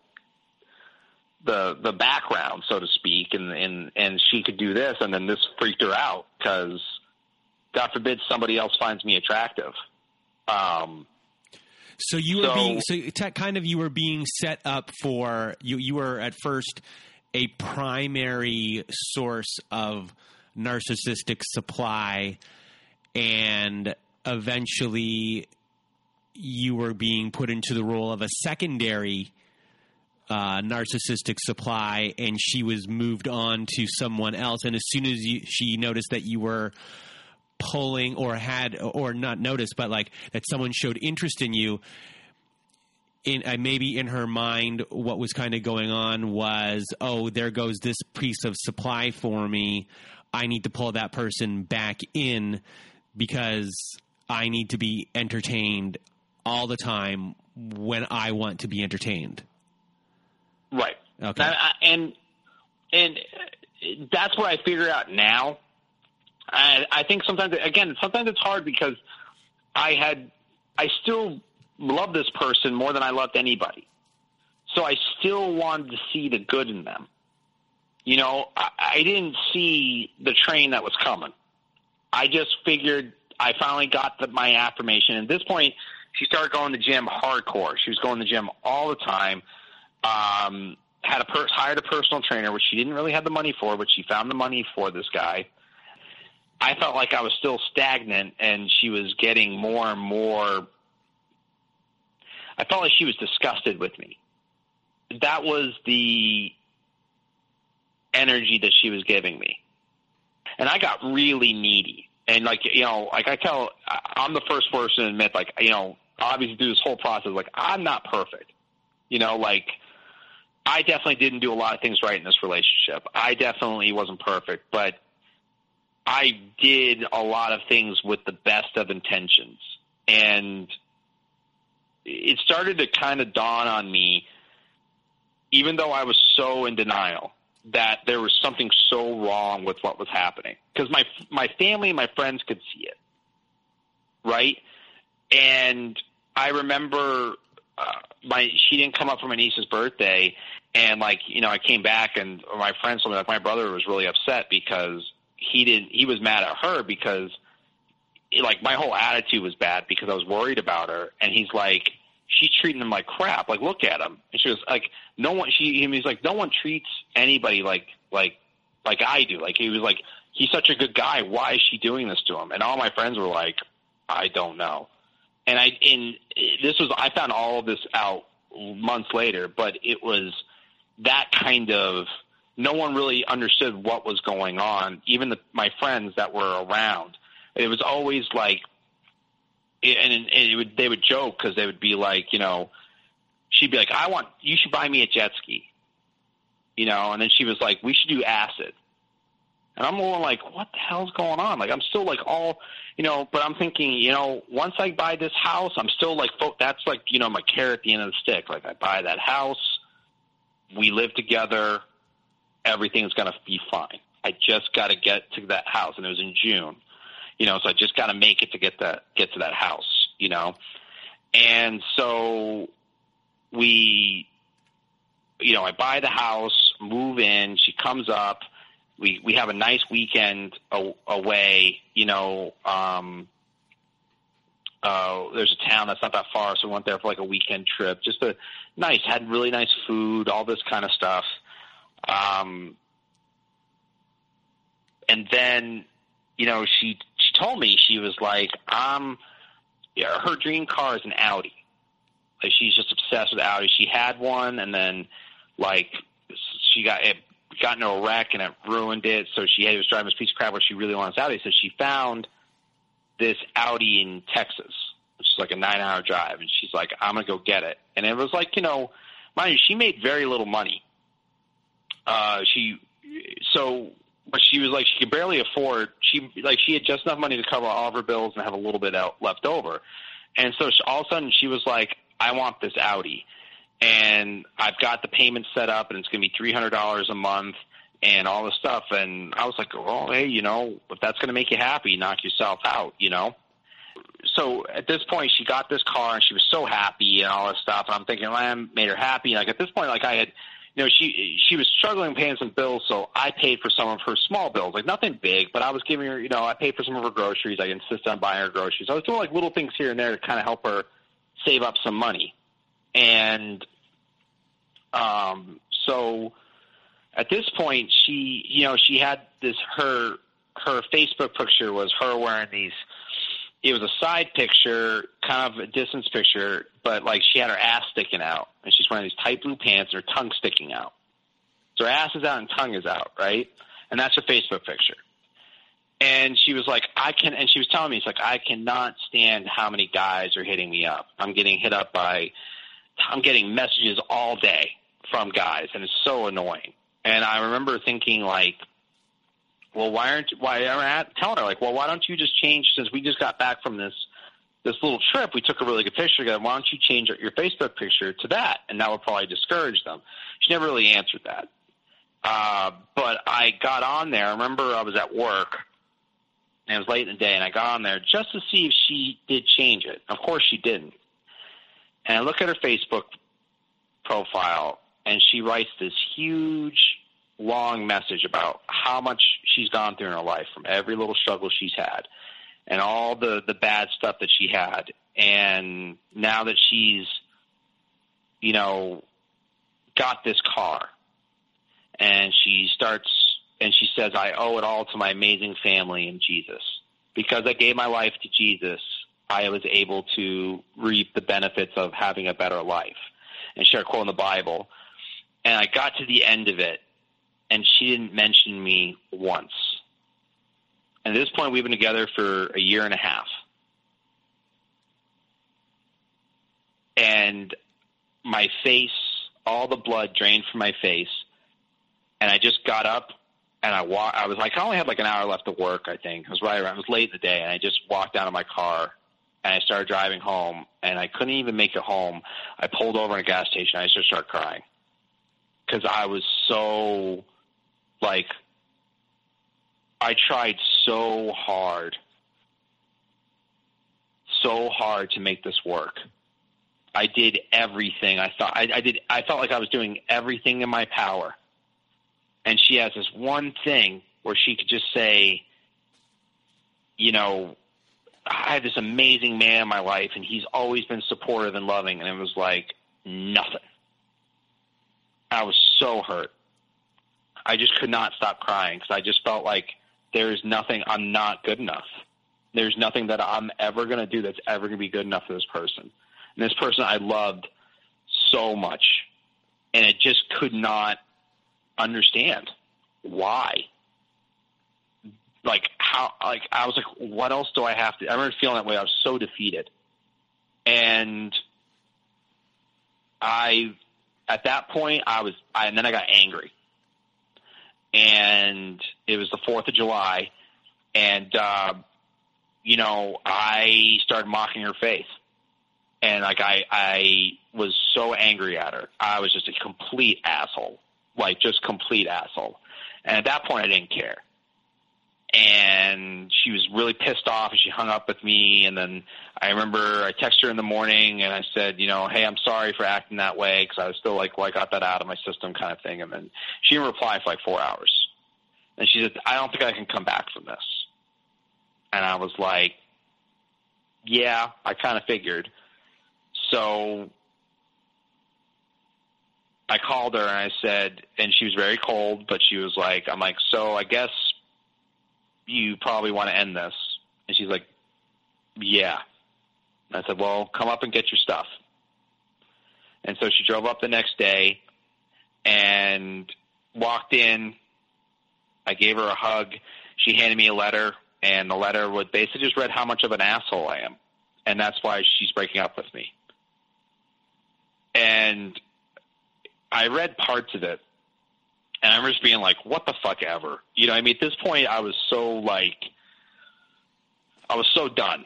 the the background, so to speak, and and and she could do this, and then this freaked her out because, God forbid, somebody else finds me attractive. Um,
So you were
So-
being so kind of you were being set up for you. You were at first a primary source of narcissistic supply, and eventually you were being put into the role of a secondary uh, narcissistic supply, and she was moved on to someone else. And as soon as you, she noticed that you were pulling or had or not noticed, but like that someone showed interest in you. In uh, maybe in her mind, what was kind of going on was, oh, there goes this piece of supply for me. I need to pull that person back in because I need to be entertained all the time when I want to be entertained.
Right.
Okay.
And and and that's what I figure out now. I I think sometimes again sometimes it's hard because I had I still love this person more than I loved anybody. So I still wanted to see the good in them. You know, I, I didn't see the train that was coming. I just figured I finally got the, my affirmation. At this point, she started going to gym hardcore. She was going to gym all the time. Um, had a per- hired a personal trainer, which she didn't really have the money for, but she found the money for this guy. I felt like I was still stagnant, and she was getting more and more. I felt like she was disgusted with me. That was the energy that she was giving me, and I got really needy. And like you know, like I tell, I'm the first person to admit, like you know, obviously through this whole process, like I'm not perfect. You know, like I definitely didn't do a lot of things right in this relationship. I definitely wasn't perfect, but I did a lot of things with the best of intentions. And it started to kind of dawn on me, even though I was so in denial, that there was something so wrong with what was happening. Because my my family and my friends could see it, right? And I remember uh, my she didn't come up for my niece's birthday, and like you know, I came back and my friends told me like my brother was really upset because he didn't he was mad at her because like my whole attitude was bad because I was worried about her, and he's like she's treating him like crap. Like look at him, and she was like no one. She he's like no one treats anybody like like like I do. Like he was like he's such a good guy. Why is she doing this to him? And all my friends were like, I don't know and I and this was I found all of this out months later, but it was that kind of no one really understood what was going on. Even the, my friends that were around, it was always like and, and it would they would joke because they would be like, you know, she'd be like, I want you should buy me a jet ski, you know, and then she was like, we should do acid. And I'm more like, what the hell's going on? Like, I'm still like all, you know, but I'm thinking, you know, once I buy this house, I'm still like, that's like, you know, my carrot at the end of the stick. Like, I buy that house, we live together, everything's going to be fine. I just got to get to that house. And it was in June, you know, so I just got to make it to get that, get to that house, you know? And so we, you know, I buy the house, move in, she comes up, we we have a nice weekend away. You know, um, uh, there's a town that's not that far, so we went there for like a weekend trip. Just a nice, had really nice food, all this kind of stuff. Um, and then, you know, she she told me she was like, um, yeah, her dream car is an Audi. Like she's just obsessed with Audi. She had one, and then like she got it got into a wreck and it ruined it. So she was driving this piece of crap where she really wants Audi. So she found this Audi in Texas, which is like a nine hour drive. And she's like, I'm to go get it. And it was like, you know, mind you, she made very little money. Uh, she, so, but she was like, she could barely afford, she, like, she had just enough money to cover all of her bills and have a little bit out left over. And so she, all of a sudden she was like, I want this Audi and I've got the payment set up, and it's going to be three hundred dollars a month, and all this stuff. And I was like, well, hey, you know, if that's going to make you happy, knock yourself out, you know. So at this point, she got this car, and she was so happy and all this stuff. And I'm thinking, well, I made her happy. Like at this point, like I had, you know, she she was struggling paying some bills, so I paid for some of her small bills, like nothing big, but I was giving her, you know, I paid for some of her groceries. I insisted on buying her groceries. I was doing like little things here and there to kind of help her save up some money. And um, so at this point, she, you know, she had this her her Facebook picture was her wearing these. It was a side picture, kind of a distance picture, but like she had her ass sticking out, and she's wearing these tight blue pants, and her tongue sticking out. So her ass is out and tongue is out, right? And that's her Facebook picture. And she was like, I can, and she was telling me, it's like, I cannot stand how many guys are hitting me up. I'm getting hit up by, I'm getting messages all day from guys, and it's so annoying. And I remember thinking like, well, why aren't why I'm telling her like, well, why don't you just change since we just got back from this this little trip? We took a really good picture together. Why don't you change your Facebook picture to that? And that would probably discourage them. She never really answered that. Uh, but I got on there. I remember I was at work and it was late in the day, and I got on there just to see if she did change it. Of course, she didn't. And I look at her Facebook profile, and she writes this huge long message about how much she's gone through in her life from every little struggle she's had and all the the bad stuff that she had. And now that she's you know got this car and she starts and she says I owe it all to my amazing family and Jesus. Because I gave my life to Jesus I was able to reap the benefits of having a better life. And share a quote in the Bible and I got to the end of it, and she didn't mention me once. And at this point, we've been together for a year and a half. And my face, all the blood drained from my face, and I just got up and I walked. I was like, I only had like an hour left to work. I think it was right around. It was late in the day, and I just walked out of my car and I started driving home, and I couldn't even make it home. I pulled over in a gas station. I just started crying because I was so like I tried so hard, so hard to make this work. I did everything. I thought I, I did. I felt like I was doing everything in my power. And she has this one thing where she could just say, you know, I have this amazing man in my life, and he's always been supportive and loving. And it was like nothing. I was so hurt. I just could not stop crying because I just felt like there's nothing. I'm not good enough. There's nothing that I'm ever going to do that's ever going to be good enough for this person. And this person I loved so much, and it just could not understand why. Like, how like I was like, what else do I have to? I remember feeling that way. I was so defeated, and I at that point I was, I, and then I got angry, and it was the Fourth of July, and uh, you know I started mocking her faith, and like I I was so angry at her. I was just a complete asshole, like just complete asshole, and at that point I didn't care and she was really pissed off and she hung up with me and then I remember I texted her in the morning and I said, you know, hey, I'm sorry for acting that way because I was still like, well, I got that out of my system kind of thing. And then she didn't reply for like four hours. And she said, I don't think I can come back from this. And I was like, yeah, I kind of figured. So I called her and I said, and she was very cold, but she was like, I'm like, so I guess you probably want to end this. And she's like, yeah. I said, well, come up and get your stuff. And so she drove up the next day and walked in. I gave her a hug. She handed me a letter, and the letter would basically just read how much of an asshole I am. And that's why she's breaking up with me. And I read parts of it, and I remember just being like, "What the fuck ever?" You know, I mean, at this point, I was so like, I was so done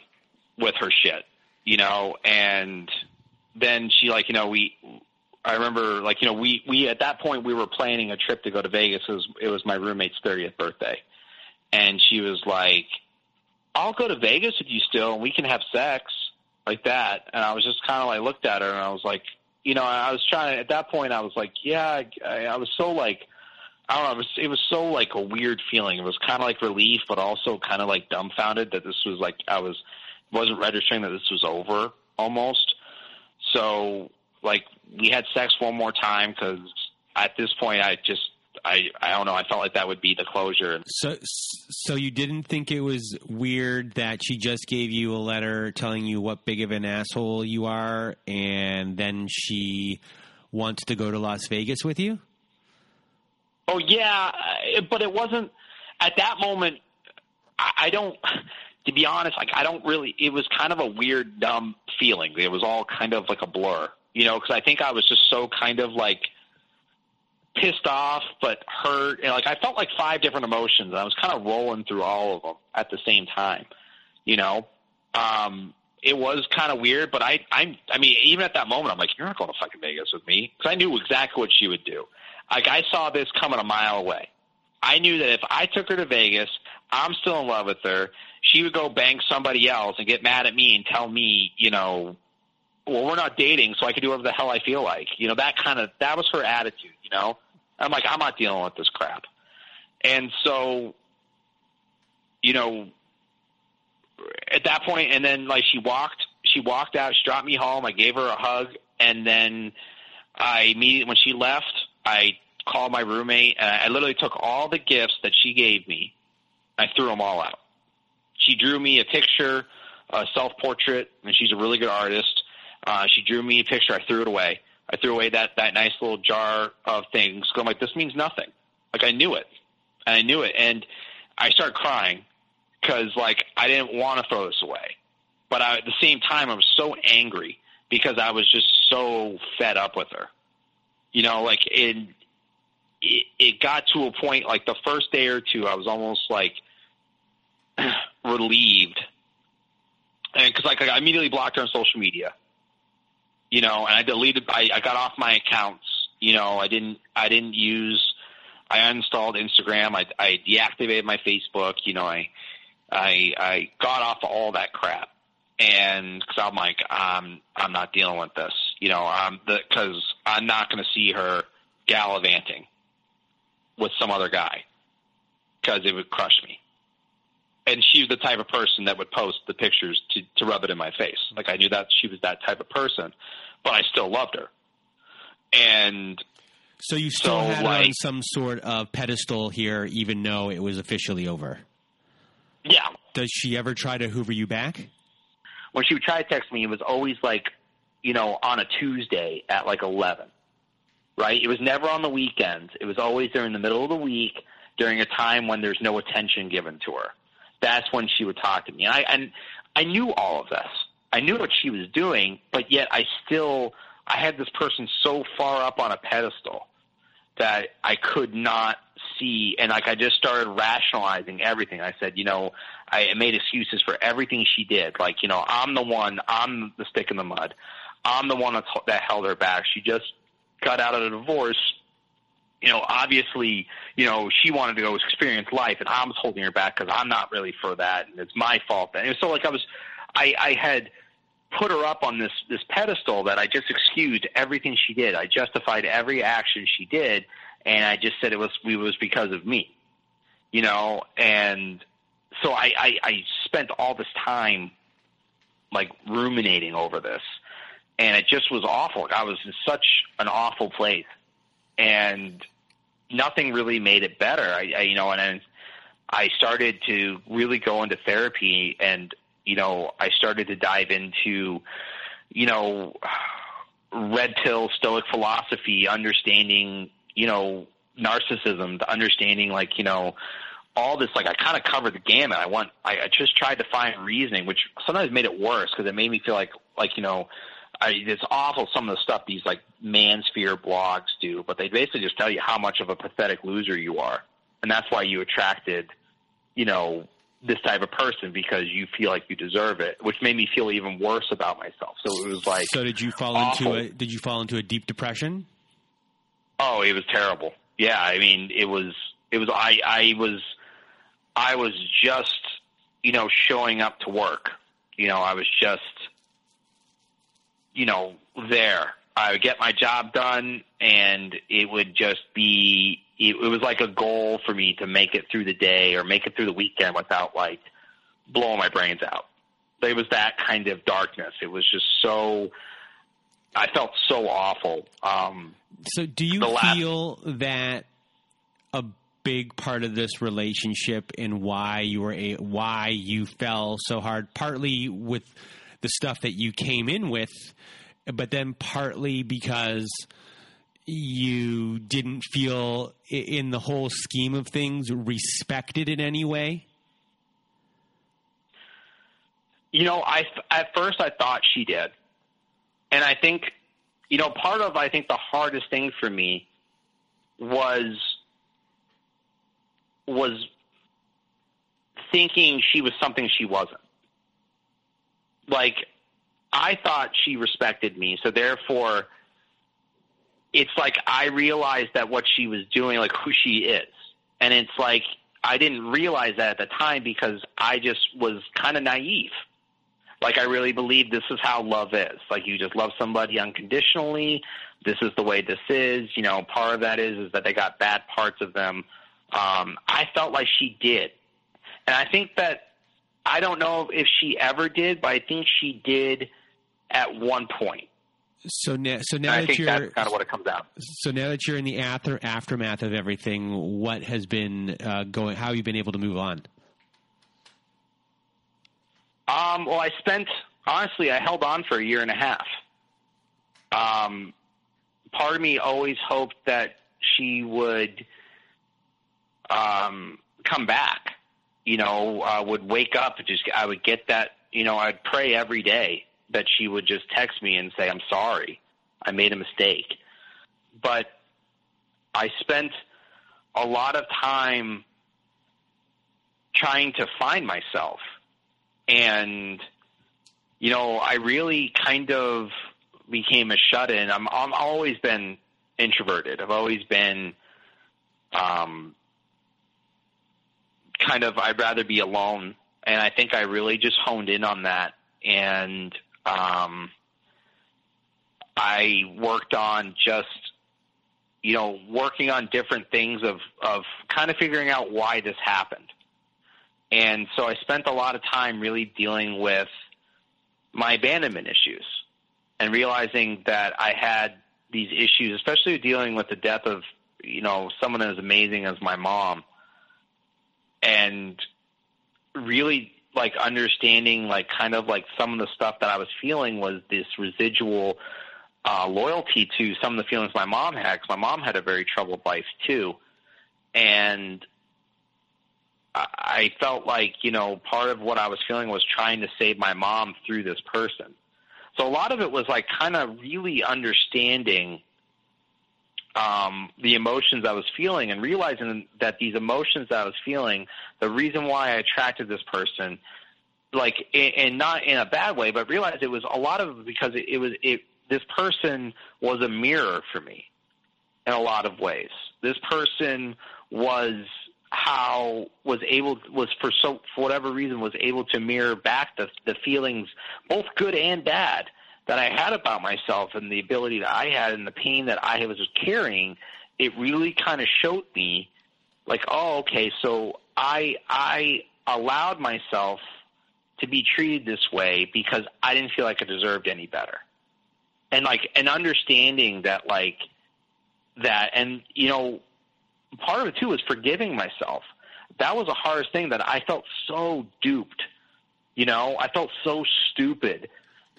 with her shit, you know. And then she like, you know, we, I remember like, you know, we we at that point we were planning a trip to go to Vegas. It was it was my roommate's thirtieth birthday, and she was like, "I'll go to Vegas with you still, and we can have sex." Like that, and I was just kind of like looked at her, and I was like, you know, I was trying to, at that point, I was like, yeah, I, I was so like, I don't know. It was, it was so like a weird feeling. It was kind of like relief, but also kind of like dumbfounded that this was like I was wasn't registering that this was over almost. So like we had sex one more time because at this point I just I I don't know. I felt like that would be the closure.
So so you didn't think it was weird that she just gave you a letter telling you what big of an asshole you are, and then she wants to go to Las Vegas with you?
Oh yeah, uh, but it wasn't at that moment. I, don't. To be honest, like I don't really. It was kind of a weird, dumb feeling. It was all kind of like a blur, you know, because I think I was just so kind of like pissed off, but hurt, and like I felt like five different emotions, and I was kind of rolling through all of them at the same time, you know. Um, it was kind of weird, but I, I'm, I mean, even at that moment, I'm like, you're not going to fucking Vegas with me, because I knew exactly what she would do. Like I saw this coming a mile away. I knew that if I took her to Vegas, I'm still in love with her. She would go bang somebody else and get mad at me and tell me, you know, well, we're not dating, so I can do whatever the hell I feel like. You know, that kind of that was her attitude. You know, I'm like, I'm not dealing with this crap. And so, you know, at that point, and then like she walked, she walked out, she dropped me home. I gave her a hug, and then I immediately when she left, I called my roommate and I literally took all the gifts that she gave me. I threw them all out. She drew me a picture, a self portrait, and she's a really good artist. Uh, she drew me a picture. I threw it away. I threw away that that nice little jar of things. I'm like, this means nothing. Like I knew it, and I knew it, and I started crying because like I didn't want to throw this away, but I, at the same time I was so angry because I was just so fed up with her you know, like it, it, it got to a point like the first day or two, I was almost like relieved, and because like I immediately blocked her on social media, you know, and I deleted, I, I got off my accounts, you know, I didn't, I didn't use, I uninstalled Instagram, I, I deactivated my Facebook, you know, I, I, I got off of all that crap. And because I'm like, I'm I'm not dealing with this, you know, um, I'm because I'm not going to see her gallivanting with some other guy because it would crush me. And she's the type of person that would post the pictures to to rub it in my face. Like I knew that she was that type of person, but I still loved her. And
so you still
So,
had
like-
on some sort of pedestal here, even though it was officially over.
yeah,
Does she ever try to hoover you back?
when she would try to text me, it was always like, you know, on a Tuesday at like 11, right? It was never on the weekends. It was always during the middle of the week during a time when there's no attention given to her. that's when she would talk to me. And I and I knew all of this. I knew what she was doing, but yet I still I had this person so far up on a pedestal that I could not see and like I just started rationalizing everything. I said, you know, I made excuses for everything she did. Like, you know, I'm the one, I'm the stick in the mud. I'm the one that's, that held her back. She just got out of a divorce. You know, obviously, you know, she wanted to go experience life, and I was holding her back because I'm not really for that, and it's my fault. And so, like, I was, I, I had put her up on this this pedestal that I just excused everything she did. I justified every action she did, and I just said it was it was because of me, you know. And so I, I, I spent all this time like ruminating over this, and it just was awful. I was in such an awful place, and nothing really made it better. I, I you know, and I started to really go into therapy, and you know, I started to dive into, you know, red pill stoic philosophy, understanding, you know, narcissism, the understanding like, you know, all this like I kind of covered the gamut. I want I, I just tried to find reasoning, which sometimes made it worse because it made me feel like like you know I, it's awful some of the stuff these like mansphere blogs do, but they basically just tell you how much of a pathetic loser you are, and that's why you attracted, you know, this type of person because you feel like you deserve it, which made me feel even worse about myself. So it was like.
So did you fall awful. into a Did you fall into a deep depression?
Oh, it was terrible. Yeah, I mean, it was. It was. I. I was. I was just, you know, showing up to work. You know, I was just you know, there. I would get my job done, and it would just be. It, it was like a goal for me to make it through the day or make it through the weekend without like blowing my brains out. It was that kind of darkness. It was just so. I felt so awful. Um,
so, do you feel last, that a big part of this relationship and why you were a, why you fell so hard, partly with the stuff that you came in with, but then partly because you didn't feel in the whole scheme of things respected in any way?
You know, I at first I thought she did. And I think you know, part of I think the hardest thing for me was was thinking she was something she wasn't like I thought she respected me, so therefore it's like I realized that what she was doing, like who she is. And it's like I didn't realize that at the time because I just was kind of naive. Like I really believe this is how love is. Like you just love somebody unconditionally. This is the way this is. You know, part of that is is that they got bad parts of them. Um, I felt like she did, and I think that I don't know if she ever did, but I think she did at one point.
So now, so now that
you're that's kind of what it comes out.
So now that you're in the after aftermath of everything, what has been uh, going? How have you been able to move on?
Um, well, I spent honestly, I held on for a year and a half. Um, part of me always hoped that she would um, come back you know, uh, would wake up just I would get that, you know, I'd pray every day that she would just text me and say, "I'm sorry, I made a mistake." But I spent a lot of time trying to find myself, and you know, I really kind of became a shut-in. I'm, I'm I've always been introverted. I've always been um, kind of I'd rather be alone, and I think I really just honed in on that, and um, I worked on just you know working on different things of of kind of figuring out why this happened, and so I spent a lot of time really dealing with my abandonment issues and realizing that I had these issues, especially dealing with the death of you know someone as amazing as my mom and really like understanding like kind of like some of the stuff that I was feeling was this residual uh, loyalty to some of the feelings my mom had. Cause my mom had a very troubled life too, and I felt like you know part of what I was feeling was trying to save my mom through this person. So a lot of it was like kind of really understanding um, the emotions I was feeling and realizing that these emotions that I was feeling, the reason why I attracted this person, like, and not in a bad way, but realized it was a lot of because it, it was it. This person was a mirror for me in a lot of ways. This person was how was able was for so for whatever reason was able to mirror back the the feelings both good and bad that I had about myself and the ability that I had and the pain that I was carrying, it really kind of showed me like, oh, okay, so I I allowed myself to be treated this way because I didn't feel like I deserved any better. And like an understanding that like that and you know part of it too is forgiving myself. That was the hardest thing that I felt so duped. You know, I felt so stupid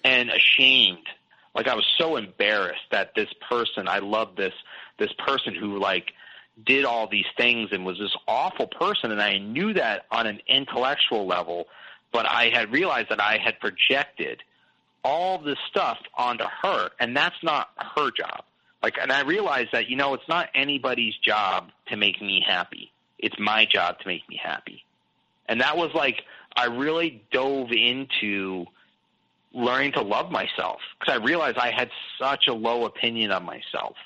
and ashamed. Like I was so embarrassed that this person, I love this this person who like did all these things and was this awful person and I knew that on an intellectual level, but I had realized that I had projected all this stuff onto her and that's not her job. Like and I realized that, you know, it's not anybody's job to make me happy. It's my job to make me happy. And that was like I really dove into learning to love myself because I realized I had such a low opinion of myself.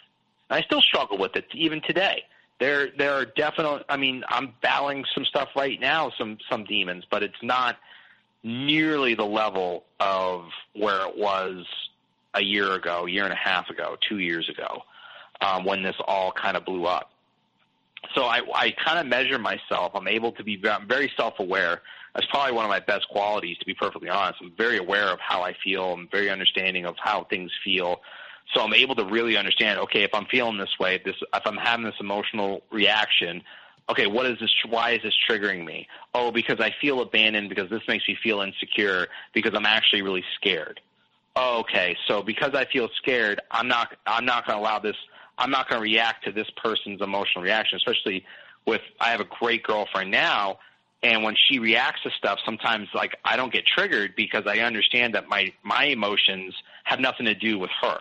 And I still struggle with it even today. There, there are definite. I mean, I'm battling some stuff right now, some some demons, but it's not nearly the level of where it was a year ago, year and a half ago, two years ago, um, when this all kind of blew up. So I, I kind of measure myself. I'm able to be. Very self-aware that's probably one of my best qualities, to be perfectly honest. I'm very aware of how I feel. I'm very understanding of how things feel. So I'm able to really understand, okay, if I'm feeling this way, this, if I'm having this emotional reaction, okay, what is this? Why is this triggering me? Oh, because I feel abandoned, because this makes me feel insecure, because I'm actually really scared. Oh, okay, so because I feel scared, I'm not, I'm not going to allow this, I'm not going to react to this person's emotional reaction, especially with, I have a great girlfriend now, and when she reacts to stuff sometimes like i don't get triggered because i understand that my my emotions have nothing to do with her.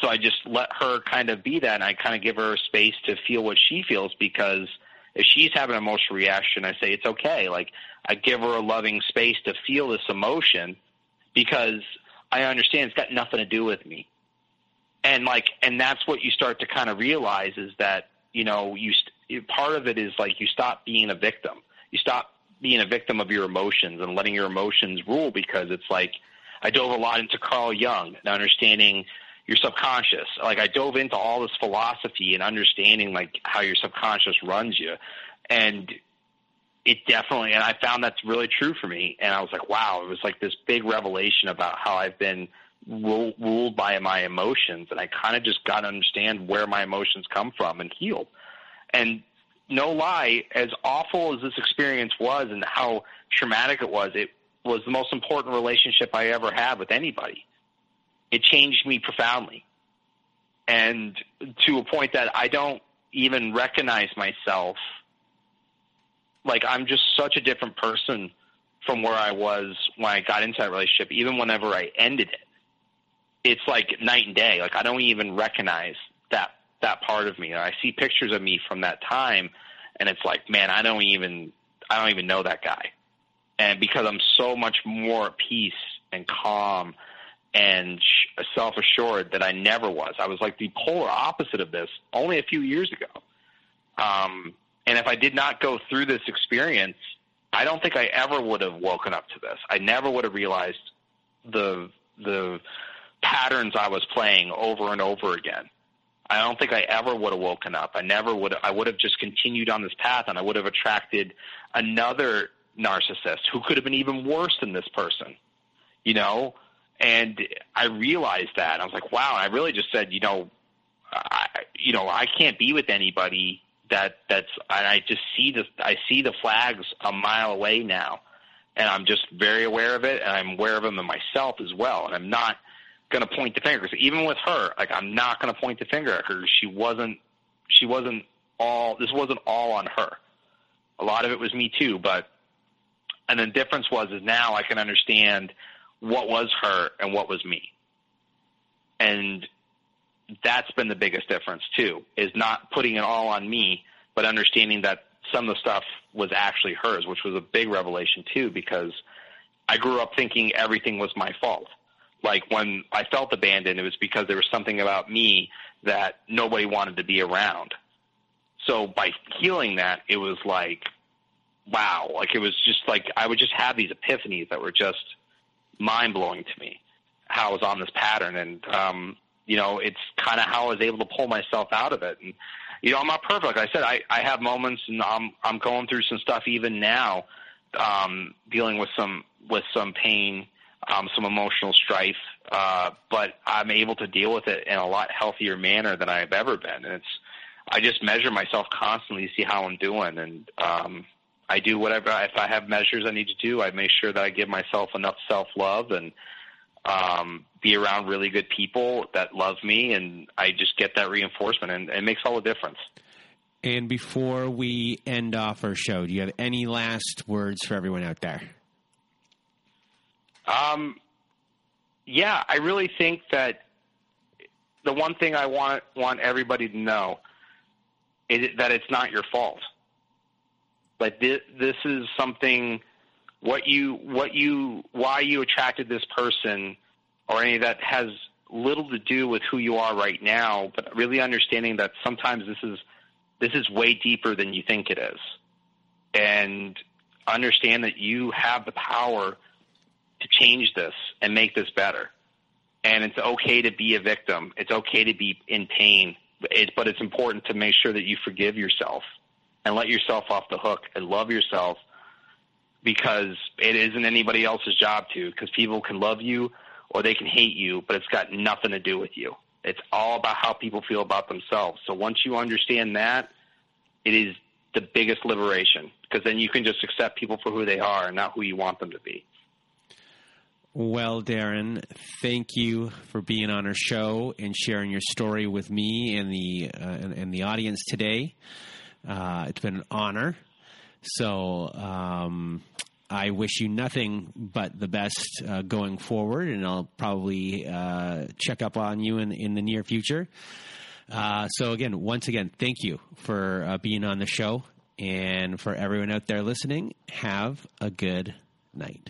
So i just let her kind of be that and i kind of give her space to feel what she feels because if she's having an emotional reaction i say it's okay. Like i give her a loving space to feel this emotion because i understand it's got nothing to do with me. And like and that's what you start to kind of realize is that you know you st- part of it is like you stop being a victim you stop being a victim of your emotions and letting your emotions rule because it's like I dove a lot into Carl Jung and understanding your subconscious. Like I dove into all this philosophy and understanding like how your subconscious runs you. And it definitely and I found that's really true for me. And I was like, wow, it was like this big revelation about how I've been ruled by my emotions and I kind of just got to understand where my emotions come from and heal. And no lie, as awful as this experience was and how traumatic it was, it was the most important relationship I ever had with anybody. It changed me profoundly. And to a point that I don't even recognize myself. Like, I'm just such a different person from where I was when I got into that relationship, even whenever I ended it. It's like night and day. Like, I don't even recognize that that part of me. I see pictures of me from that time, and it's like, man, I don't even I don't even know that guy. And because I'm so much more at peace and calm and self assured that I never was. I was like the polar opposite of this only a few years ago. Um, and if I did not go through this experience, I don't think I ever would have woken up to this. I never would have realized the the patterns I was playing over and over again. I don't think I ever would have woken up. I never would. I would have just continued on this path, and I would have attracted another narcissist who could have been even worse than this person. You know, and I realized that I was like, wow. I really just said, you know, I, you know, I can't be with anybody that that's. And I just see the I see the flags a mile away now, and I'm just very aware of it, and I'm aware of them in myself as well, and I'm not going to point the finger. Because even with her, like I'm not going to point the finger at her. She wasn't. She wasn't all. This wasn't all on her. A lot of it was me too, but and the difference was is now I can understand what was her and what was me. And that's been the biggest difference too, is not putting it all on me, but understanding that some of the stuff was actually hers, which was a big revelation too, because I grew up thinking everything was my fault. Like when I felt abandoned, it was because there was something about me that nobody wanted to be around. So by healing that, it was like, wow, like it was just like I would just have these epiphanies that were just mind blowing to me. How I was on this pattern, and um, you know, it's kind of how I was able to pull myself out of it. And you know, I'm not perfect. I said, I I have moments, and I'm I'm going through some stuff even now, um, dealing with some with some pain, um, some emotional strife. Uh, but I'm able to deal with it in a lot healthier manner than I've ever been. And it's I just measure myself constantly to see how I'm doing, and um, I do whatever. If I have measures I need to do, I make sure that I give myself enough self love and um, be around really good people that love me, and I just get that reinforcement, and it makes all the difference.
And before we end off our show, do you have any last words for everyone out there?
Um, yeah, I really think that the one thing I want want everybody to know is that it's not your fault. Like this, this is something what you what you why you attracted this person or any of that has little to do with who you are right now, but really understanding that sometimes this is this is way deeper than you think it is. And understand that you have the power to change this and make this better. And it's okay to be a victim. It's okay to be in pain. It, but it's important to make sure that you forgive yourself and let yourself off the hook and love yourself because it isn't anybody else's job to because people can love you or they can hate you, but it's got nothing to do with you. It's all about how people feel about themselves. So once you understand that, it is the biggest liberation because then you can just accept people for who they are and not who you want them to be.
Well, Darren, thank you for being on our show and sharing your story with me and the uh, and, the audience today. Uh, it's been an honor. So um, I wish you nothing but the best uh, going forward, and I'll probably uh, check up on you in in the near future. Uh, so again, once again, thank you for uh, being on the show, and for everyone out there listening, have a good night.